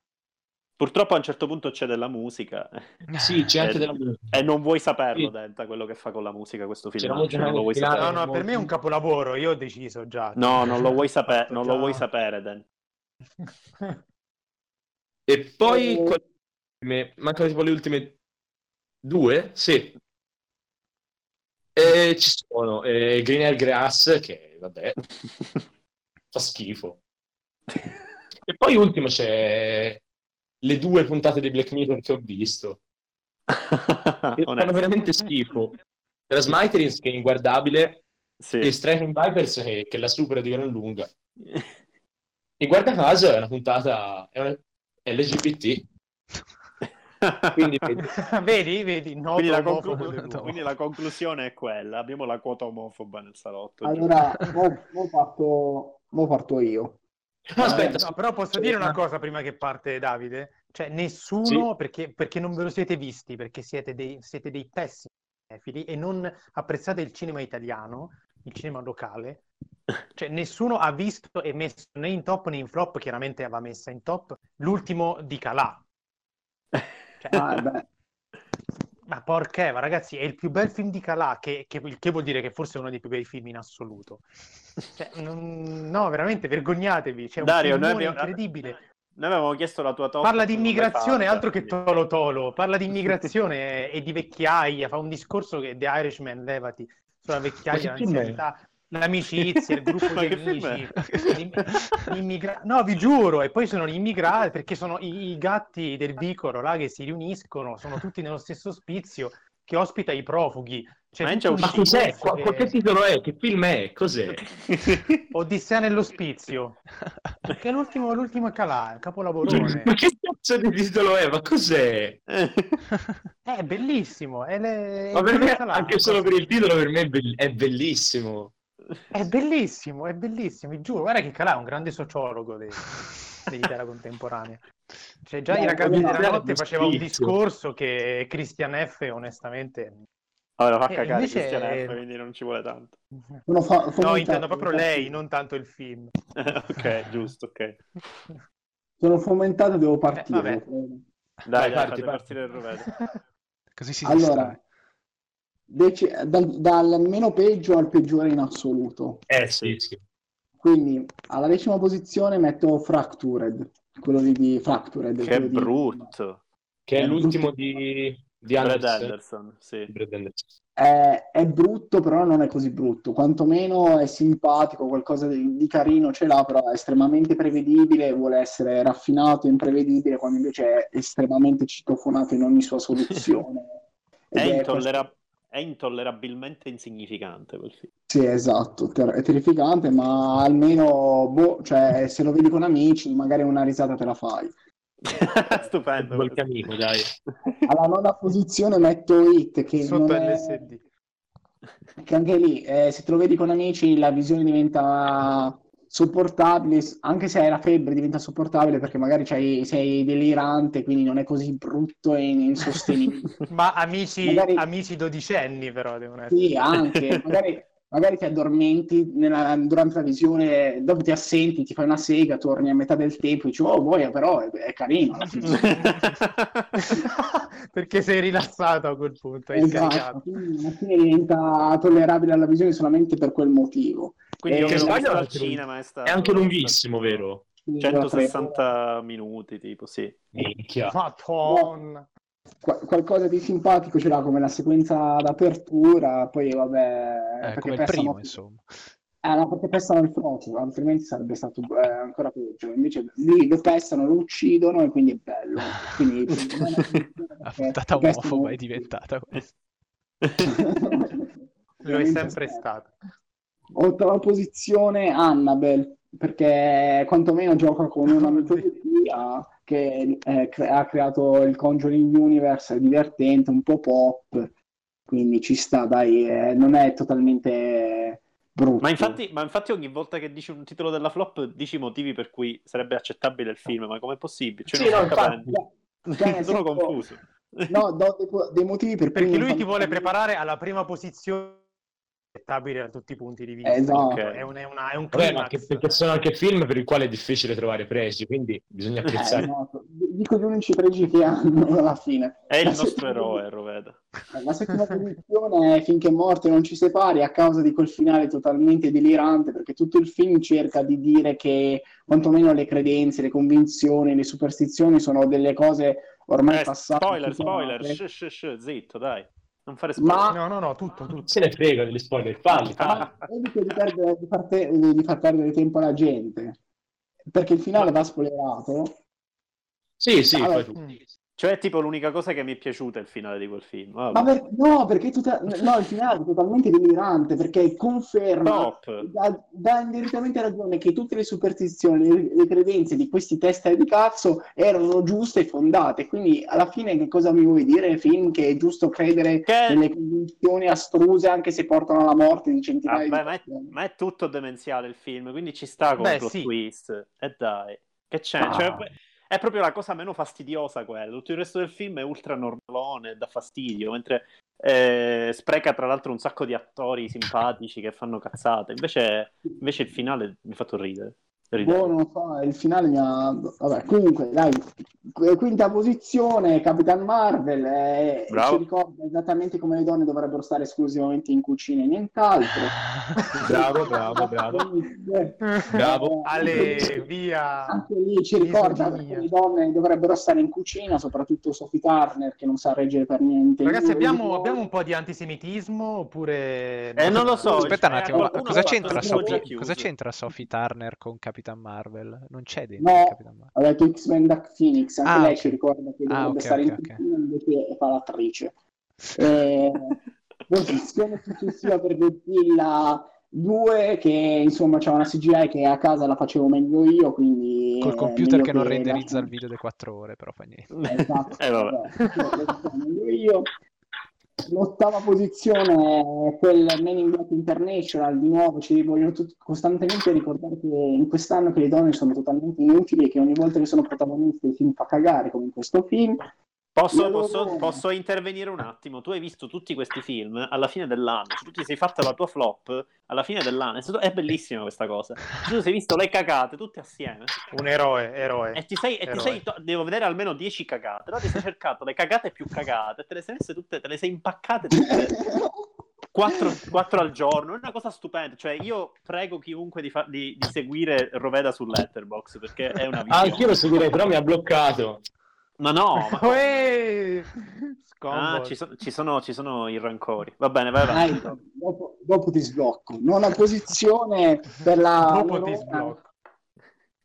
Purtroppo a un certo punto c'è della musica. Sì, c'è anche della musica. E non vuoi saperlo, sì. Denta, quello che fa con la musica questo film. Cioè, non lo vuoi sapere. No, no, per me è un capolavoro, io ho deciso già. No, non lo vuoi, saper- non lo vuoi sapere, Den. *laughs* e poi... Mancano tipo le ultime due? Sì. E ci sono eh, Greener Grass, che vabbè, *laughs* fa schifo. E poi ultimo c'è le due puntate di Black Mirror che ho visto. *laughs* fanno veramente schifo. La Smiterins che è inguardabile sì. e Striking Vipers che, che, la supera di gran lunga. *laughs* E guarda caso è una puntata è una LGBT. *laughs* Quindi, *laughs* vedi, vedi, quindi la, conclu- quindi, la conclusione è quella: abbiamo la quota omofoba nel salotto. Allora, ho fatto, mo parto io. No, aspetta, no, però posso dire una cosa prima che parte Davide? Cioè, nessuno, sì. perché, perché, non ve lo siete visti, perché siete dei, siete dei pessimi cinefili e non apprezzate il cinema italiano, il cinema locale. Cioè, nessuno ha visto e messo né in top né in flop, chiaramente aveva messa in top, l'ultimo di Calà. Cioè, ah, ma porca, ma ragazzi, è il più bel film di Calà, che, che, che, vuol dire che forse è uno dei più bei film in assoluto. Cioè, non, no, veramente, vergognatevi. C'è un Dario, noi abbiamo... incredibile. noi avevamo chiesto la tua top. Parla di immigrazione, altro che Tolo Tolo. Parla di immigrazione *laughs* e di vecchiaia. Fa un discorso che The Irishman, levati, sulla vecchiaia, l'anzianità, l'amicizia, il *laughs* gruppo di amici. Immigra... No, vi giuro. E poi sono gli immigrati, perché sono i, i gatti del vicolo là che si riuniscono, sono tutti nello stesso ospizio che ospita i profughi. Cioè, ma, ma cos'è? Che... Qualche titolo è? Che film è? Cos'è? *laughs* Odissea nell'ospizio. che è l'ultimo, l'ultimo calà, capolavorone. ma che cazzo di titolo è? Ma cos'è? è bellissimo. È le... ma per me, anche solo per il titolo per me è, be- è bellissimo. È bellissimo, è bellissimo, vi giuro. Guarda che Calà è un grande sociologo dei, dell'Italia contemporanea. Cioè, già Beh, i ragazzi della notte faceva un discorso che Christian F. onestamente allora fa eh, cagare invece... Christian F, quindi non ci vuole tanto. Fa, no, intendo proprio lei, non tanto il film. *laughs* ok, giusto, ok. Sono fomentato, devo partire. Eh, dai, dai, parti, partire il roveto. *laughs* Così si allora, dec- dal, dal, meno peggio al peggiore in assoluto. Eh sì, sì. Quindi alla decima posizione metto Fractured, quello di, di Fractured. Che brutto. Di... Che è l'ultimo di di Brad Anderson, sì. Brad Anderson. È, è, brutto, però non è così brutto. Quantomeno è simpatico, qualcosa di, di, carino ce l'ha, però è estremamente prevedibile, vuole essere raffinato e imprevedibile, quando invece è estremamente citofonato in ogni sua soluzione. *laughs* è, intollera- è, intollerabilmente insignificante quel film. Sì, esatto, ter- è terrificante, ma almeno, boh, cioè, se lo vedi con amici, magari una risata te la fai. *laughs* Stupendo. Qualche amico, dai. *laughs* Alla nona posizione metto Hit, che Sotto LSD. È... Che anche lì, eh, se te lo vedi con amici, la visione diventa sopportabile, anche se hai la febbre diventa sopportabile perché magari sei delirante, quindi non è così brutto e insostenibile. *laughs* Ma amici, magari... amici dodicenni però devono essere. Sì, anche, magari magari ti addormenti nella, durante la visione, dopo ti assenti, ti fai una sega, torni a metà del tempo e dici, oh, boia, però è, è carino. *laughs* Perché sei rilassato a quel punto. Esatto, quindi alla fine diventa tollerabile la visione solamente per quel motivo. Quindi e... sbaglio al cinema è, stato... è anche lunghissimo, vero? 160 minuti, tipo, sì. Minchia. Madonna qualcosa di simpatico ce l'ha come la sequenza d'apertura, poi vabbè... Eh, come il primo, insomma. Eh, no, perché pestano il fuoco, altrimenti sarebbe stato eh, ancora peggio. Invece lì lo pestano, lo uccidono e quindi è bello. Quindi, la puntata omofoba è diventata *laughs* questa. lo è sempre stato. Ottava posizione Annabelle, perché quantomeno gioca con una *laughs* metodologia che eh, cre- ha creato il Conjuring Universe, è divertente, un po' pop, quindi ci sta, dai, eh, non è totalmente brutto. Ma infatti, ma infatti, ogni volta che dici un titolo della flop dici i motivi per cui sarebbe accettabile il film, ma com'è possibile? Cioè, sì, non no, infatti, cioè, *laughs* sono confuso. No, do dei, dei motivi per Perché lui ti vuole preparare alla prima posizione accettabile da tutti i punti di vista. Esatto. Okay. È, un, è, una, è un Vabbè, ma che, perché sono anche film per i quali è difficile trovare pregi, quindi bisogna eh, apprezzare. Eh, no, dico gli unici pregi che hanno alla fine. È il la nostro settima... eroe, Roveda. La settima posizione è Finché morte non ci separi a causa di quel finale totalmente delirante, perché tutto il film cerca di dire che quantomeno le credenze, le convinzioni, le superstizioni sono delle cose ormai eh, passate. Spoiler, spoiler, shh, shh, shh, zitto, dai. Non fare spoiler. Ma... No, no, no, tutto, tutto. Se ne frega degli spoiler, falli, falli. Evito di, perdere, di, far te- di far perdere tempo alla gente. Perché il finale va spoilerato. Sì, sì, allora, fai tu. Cioè, è tipo l'unica cosa che mi è piaciuta il finale di quel film. Ma per... no, perché tutta... no, il finale è totalmente delirante perché conferma, dà, dà indirettamente ragione che tutte le superstizioni, le, le credenze di questi testa di cazzo erano giuste e fondate. Quindi alla fine che cosa mi vuoi dire? Film che è giusto credere che... nelle convinzioni astruse anche se portano alla morte di centinaia ah, di persone. Ma, ma, è tutto demenziale il film, quindi ci sta con il sì. twist. E dai, che c'è? Ah. Cioè, è proprio la cosa meno fastidiosa quella. Tutto il resto del film è ultra normalone, dà fastidio, mentre eh, spreca tra l'altro un sacco di attori simpatici che fanno cazzate. Invece, invece il finale mi ha fatto ridere. Boh, non so, il finale mi ha... Vabbè, comunque, dai, quinta posizione, Capitan Marvel, eh, ci ricorda esattamente come le donne dovrebbero stare esclusivamente in cucina e nient'altro. *laughs* bravo, bravo, bravo. Eh, bravo. Ale, via. Anche lì ci ricorda che le donne dovrebbero stare in cucina, soprattutto Sophie Turner che non sa reggere per niente. Ragazzi, abbiamo, abbiamo un po' di antisemitismo oppure... Eh, non lo so. Aspetta un attimo, cosa c'entra, Sophie, cosa c'entra Sophie Turner con Capitan Marvel? Non c'è dentro no, Capitan Marvel. Ha detto X-Men Dark Phoenix, anche ah, lei okay. ci ricorda che ah, dovrebbe okay, stare okay, in cucina invece fa l'attrice. *laughs* Eh, posizione successiva per Godzilla 2 che insomma c'è una CGI che a casa la facevo meglio io quindi col computer che non renderizza il video di 4 ore però fa niente esatto, *laughs* eh, vabbè. io l'ottava posizione è quel Men in Black International di nuovo ci vogliono tutti, costantemente ricordare che in quest'anno che le donne sono totalmente inutili e che ogni volta che sono protagoniste il film fa cagare come in questo film Posso, posso, posso, intervenire un attimo? Tu hai visto tutti questi film alla fine dell'anno, cioè tu ti sei fatto la tua flop alla fine dell'anno, è bellissima questa cosa. Tu sei visto le cagate tutte assieme. Un eroe, eroe. E ti sei, e ti sei devo vedere almeno 10 cagate, allora ti sei cercato le cagate più cagate, te le sei messe tutte, te le sei impaccate tutte. 4, 4 al giorno, è una cosa stupenda. Cioè, io prego chiunque di, fa- di, di seguire Roveda su Letterbox perché è una. Ah, anch'io lo seguirei, però mi ha bloccato. Ma no, ma... *laughs* ah, ci, so- ci, sono, ci, sono, i rancori. Va bene, vai avanti. Dai, dopo, dopo, ti sblocco. Nona posizione per la... dopo ti sblocco.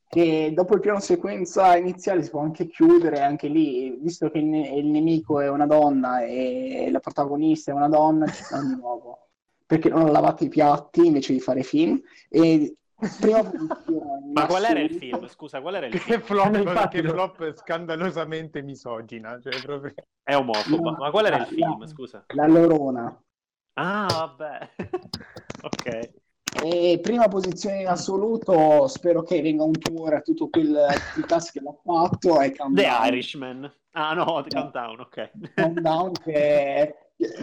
Che dopo il piano sequenza iniziale si può anche chiudere, anche lì, visto che il, ne- il nemico è una donna e la protagonista è una donna, ci sta di nuovo. Perché non ho lavato i piatti invece di fare film. E Ma qual era il film? Scusa, qual era il film? Che flop, che flop scandalosamente misogina. Cioè proprio... È omofoba. Ma qual era il film? Scusa. La Lorona. Ah, vabbè. *laughs* ok. E prima posizione in assoluto, spero che venga un tour a tutto quel task che l'ha fatto. È The Irishman. Ah no, The Countdown, ok. Countdown che *laughs* io *laughs*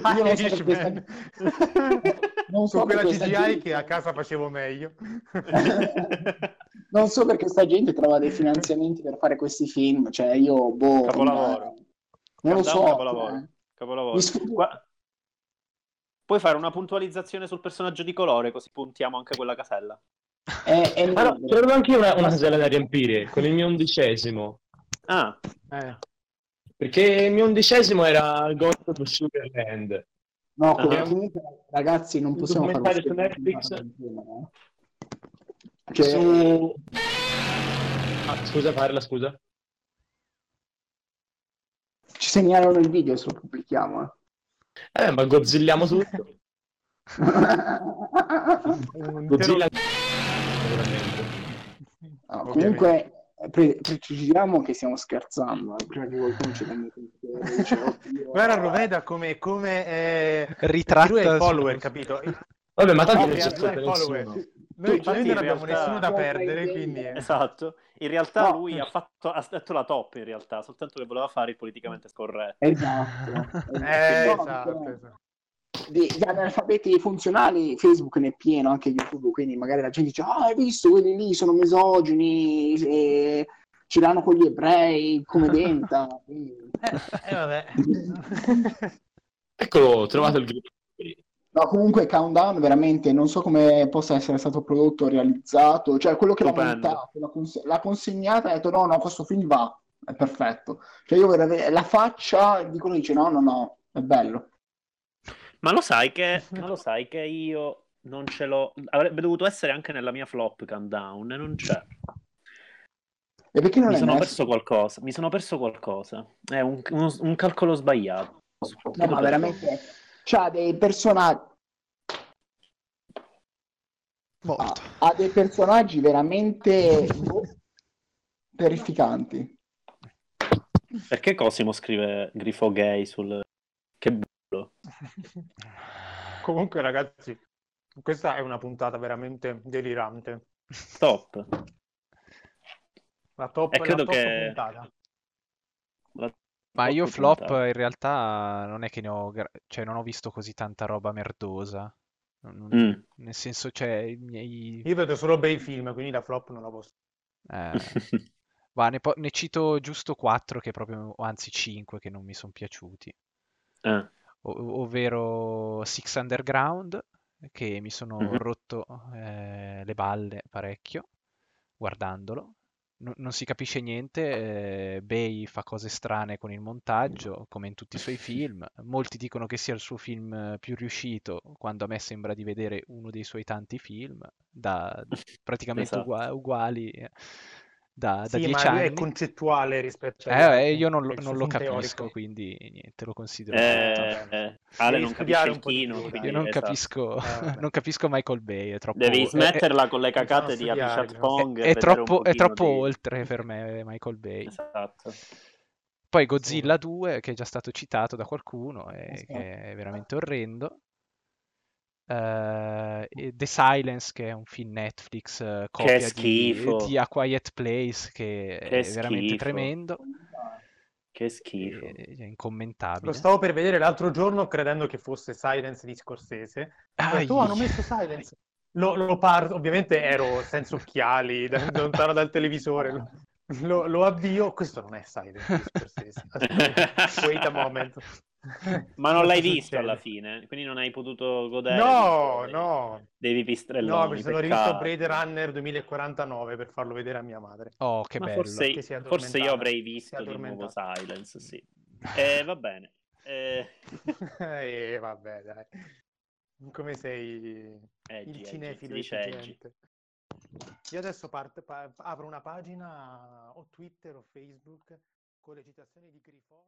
non so so quella CGI gente... che a casa facevo meglio. *laughs* non so perché sta gente trova dei finanziamenti per fare questi film, cioè io boh, capolavoro. Non lo so. Capolavoro. Cioè... capolavoro. Qua... Puoi fare una puntualizzazione sul personaggio di colore, così puntiamo anche quella casella. Eh, eh, allora, c'era anche una, una casella da riempire con il mio undicesimo. Ah, eh. Perché il mio undicesimo era Ghost of Sugarland. No, uh-huh. comunque ragazzi non possiamo fare su Netflix. Cioè... Su... Ah, scusa, parla, scusa. Ci segnalano il video se lo pubblichiamo. Eh, eh ma gozzilliamo tutto. *laughs* Godzilla... No, comunque Pre- precisiamo che stiamo scherzando, eh, prima che qualcuno ci renda conto. Guarda Roveda come, come eh, ritratta lui è il follower, capito? Vabbè, ma tanto non c'è follower. Noi, noi non abbiamo realtà... nessuno da perdere, quindi... Esatto. In realtà no. lui ha, fatto, ha detto la top, in realtà, soltanto che voleva fare il politicamente scorretto. Esatto. eh, esatto, esatto di, di, analfabeti funzionali Facebook ne è pieno anche YouTube quindi magari la gente dice ah hai visto quelli lì sono misogini e ce l'hanno con gli ebrei come denta *laughs* eh, eh, vabbè *laughs* eccolo trovato il gruppo No, comunque Countdown veramente non so come possa essere stato prodotto o realizzato, cioè quello che l'ha montato, l'ha, cons- l'ha consegnata e ha detto no, no, questo film va, è perfetto. Cioè io la faccia di quello dice no, no, no, è bello. Ma lo sai che, *laughs* ma lo sai che io non ce l'ho. Avrebbe dovuto essere anche nella mia flop countdown e non c'è. E perché non mi sono messo? perso qualcosa. Mi sono perso qualcosa. È un, uno, un calcolo sbagliato. No, ma veramente c'ha dei personaggi. Ha, ha dei personaggi veramente terrificanti. Perché Cosimo scrive grifo gay sul. *laughs* Comunque, ragazzi, questa è una puntata veramente delirante. Top. La top, e credo la top che... puntata. La Ma io flop puntata. in realtà non è che ne ho, cioè non ho visto così tanta roba merdosa. mm. Nel senso, cioè, miei... Io vedo solo bei film, quindi la flop non la posso. Eh, va, ne, po- ne, cito giusto 4 che proprio, anzi 5 che non mi sono piaciuti. Eh. Ovvero Six Underground, che mi sono mm-hmm. rotto eh, le balle parecchio guardandolo no- non si capisce niente, eh, Bay fa cose strane con il montaggio, come in tutti i suoi film. Molti dicono che sia il suo film più riuscito, quando a me sembra di vedere uno dei suoi tanti film, da praticamente esatto. ugu- uguali da, sì, da dieci anni. è concettuale rispetto a... Eh, eh, io non, lo, non lo capisco, teorico. quindi niente, lo considero... Eh, eh, Ale non capisce il chino. Io non, esatto. capisco, eh, *laughs* non capisco Michael Bay, è troppo... Devi smetterla è, con le cacate di Abhishek Pong. È, è troppo, è troppo di... oltre per me Michael Bay. Esatto. Poi Godzilla sì. 2, che è già stato citato da qualcuno, e, esatto. che è veramente orrendo. Uh, The Silence, che è un film Netflix uh, copia di, di, A Quiet Place, che, che è schifo. veramente tremendo. Che schifo. È incommentabile. Lo stavo per vedere l'altro giorno credendo che fosse Silence di Scorsese. Ah, tu hanno messo Silence. Lo, lo parto, ovviamente ero senza occhiali, *laughs* da, lontano dal televisore. Lo, lo, lo, avvio. Questo non è Silence di Scorsese. Wait a moment. *laughs* Ma non l'hai visto alla fine, quindi non hai potuto godere. No, no. Devi pistrellare. No, mi sono rivisto Blade Runner 2049 per farlo vedere a mia madre. Oh, che Ma bello. Forse, forse, io avrei visto di nuovo Silence, sì. Eh, va bene. Eh... *laughs* eh, vabbè, dai. Come sei Eggi, il cinefilo Eggi, Io adesso parte, pa- apro una pagina o Twitter o Facebook con le citazioni di Grifo.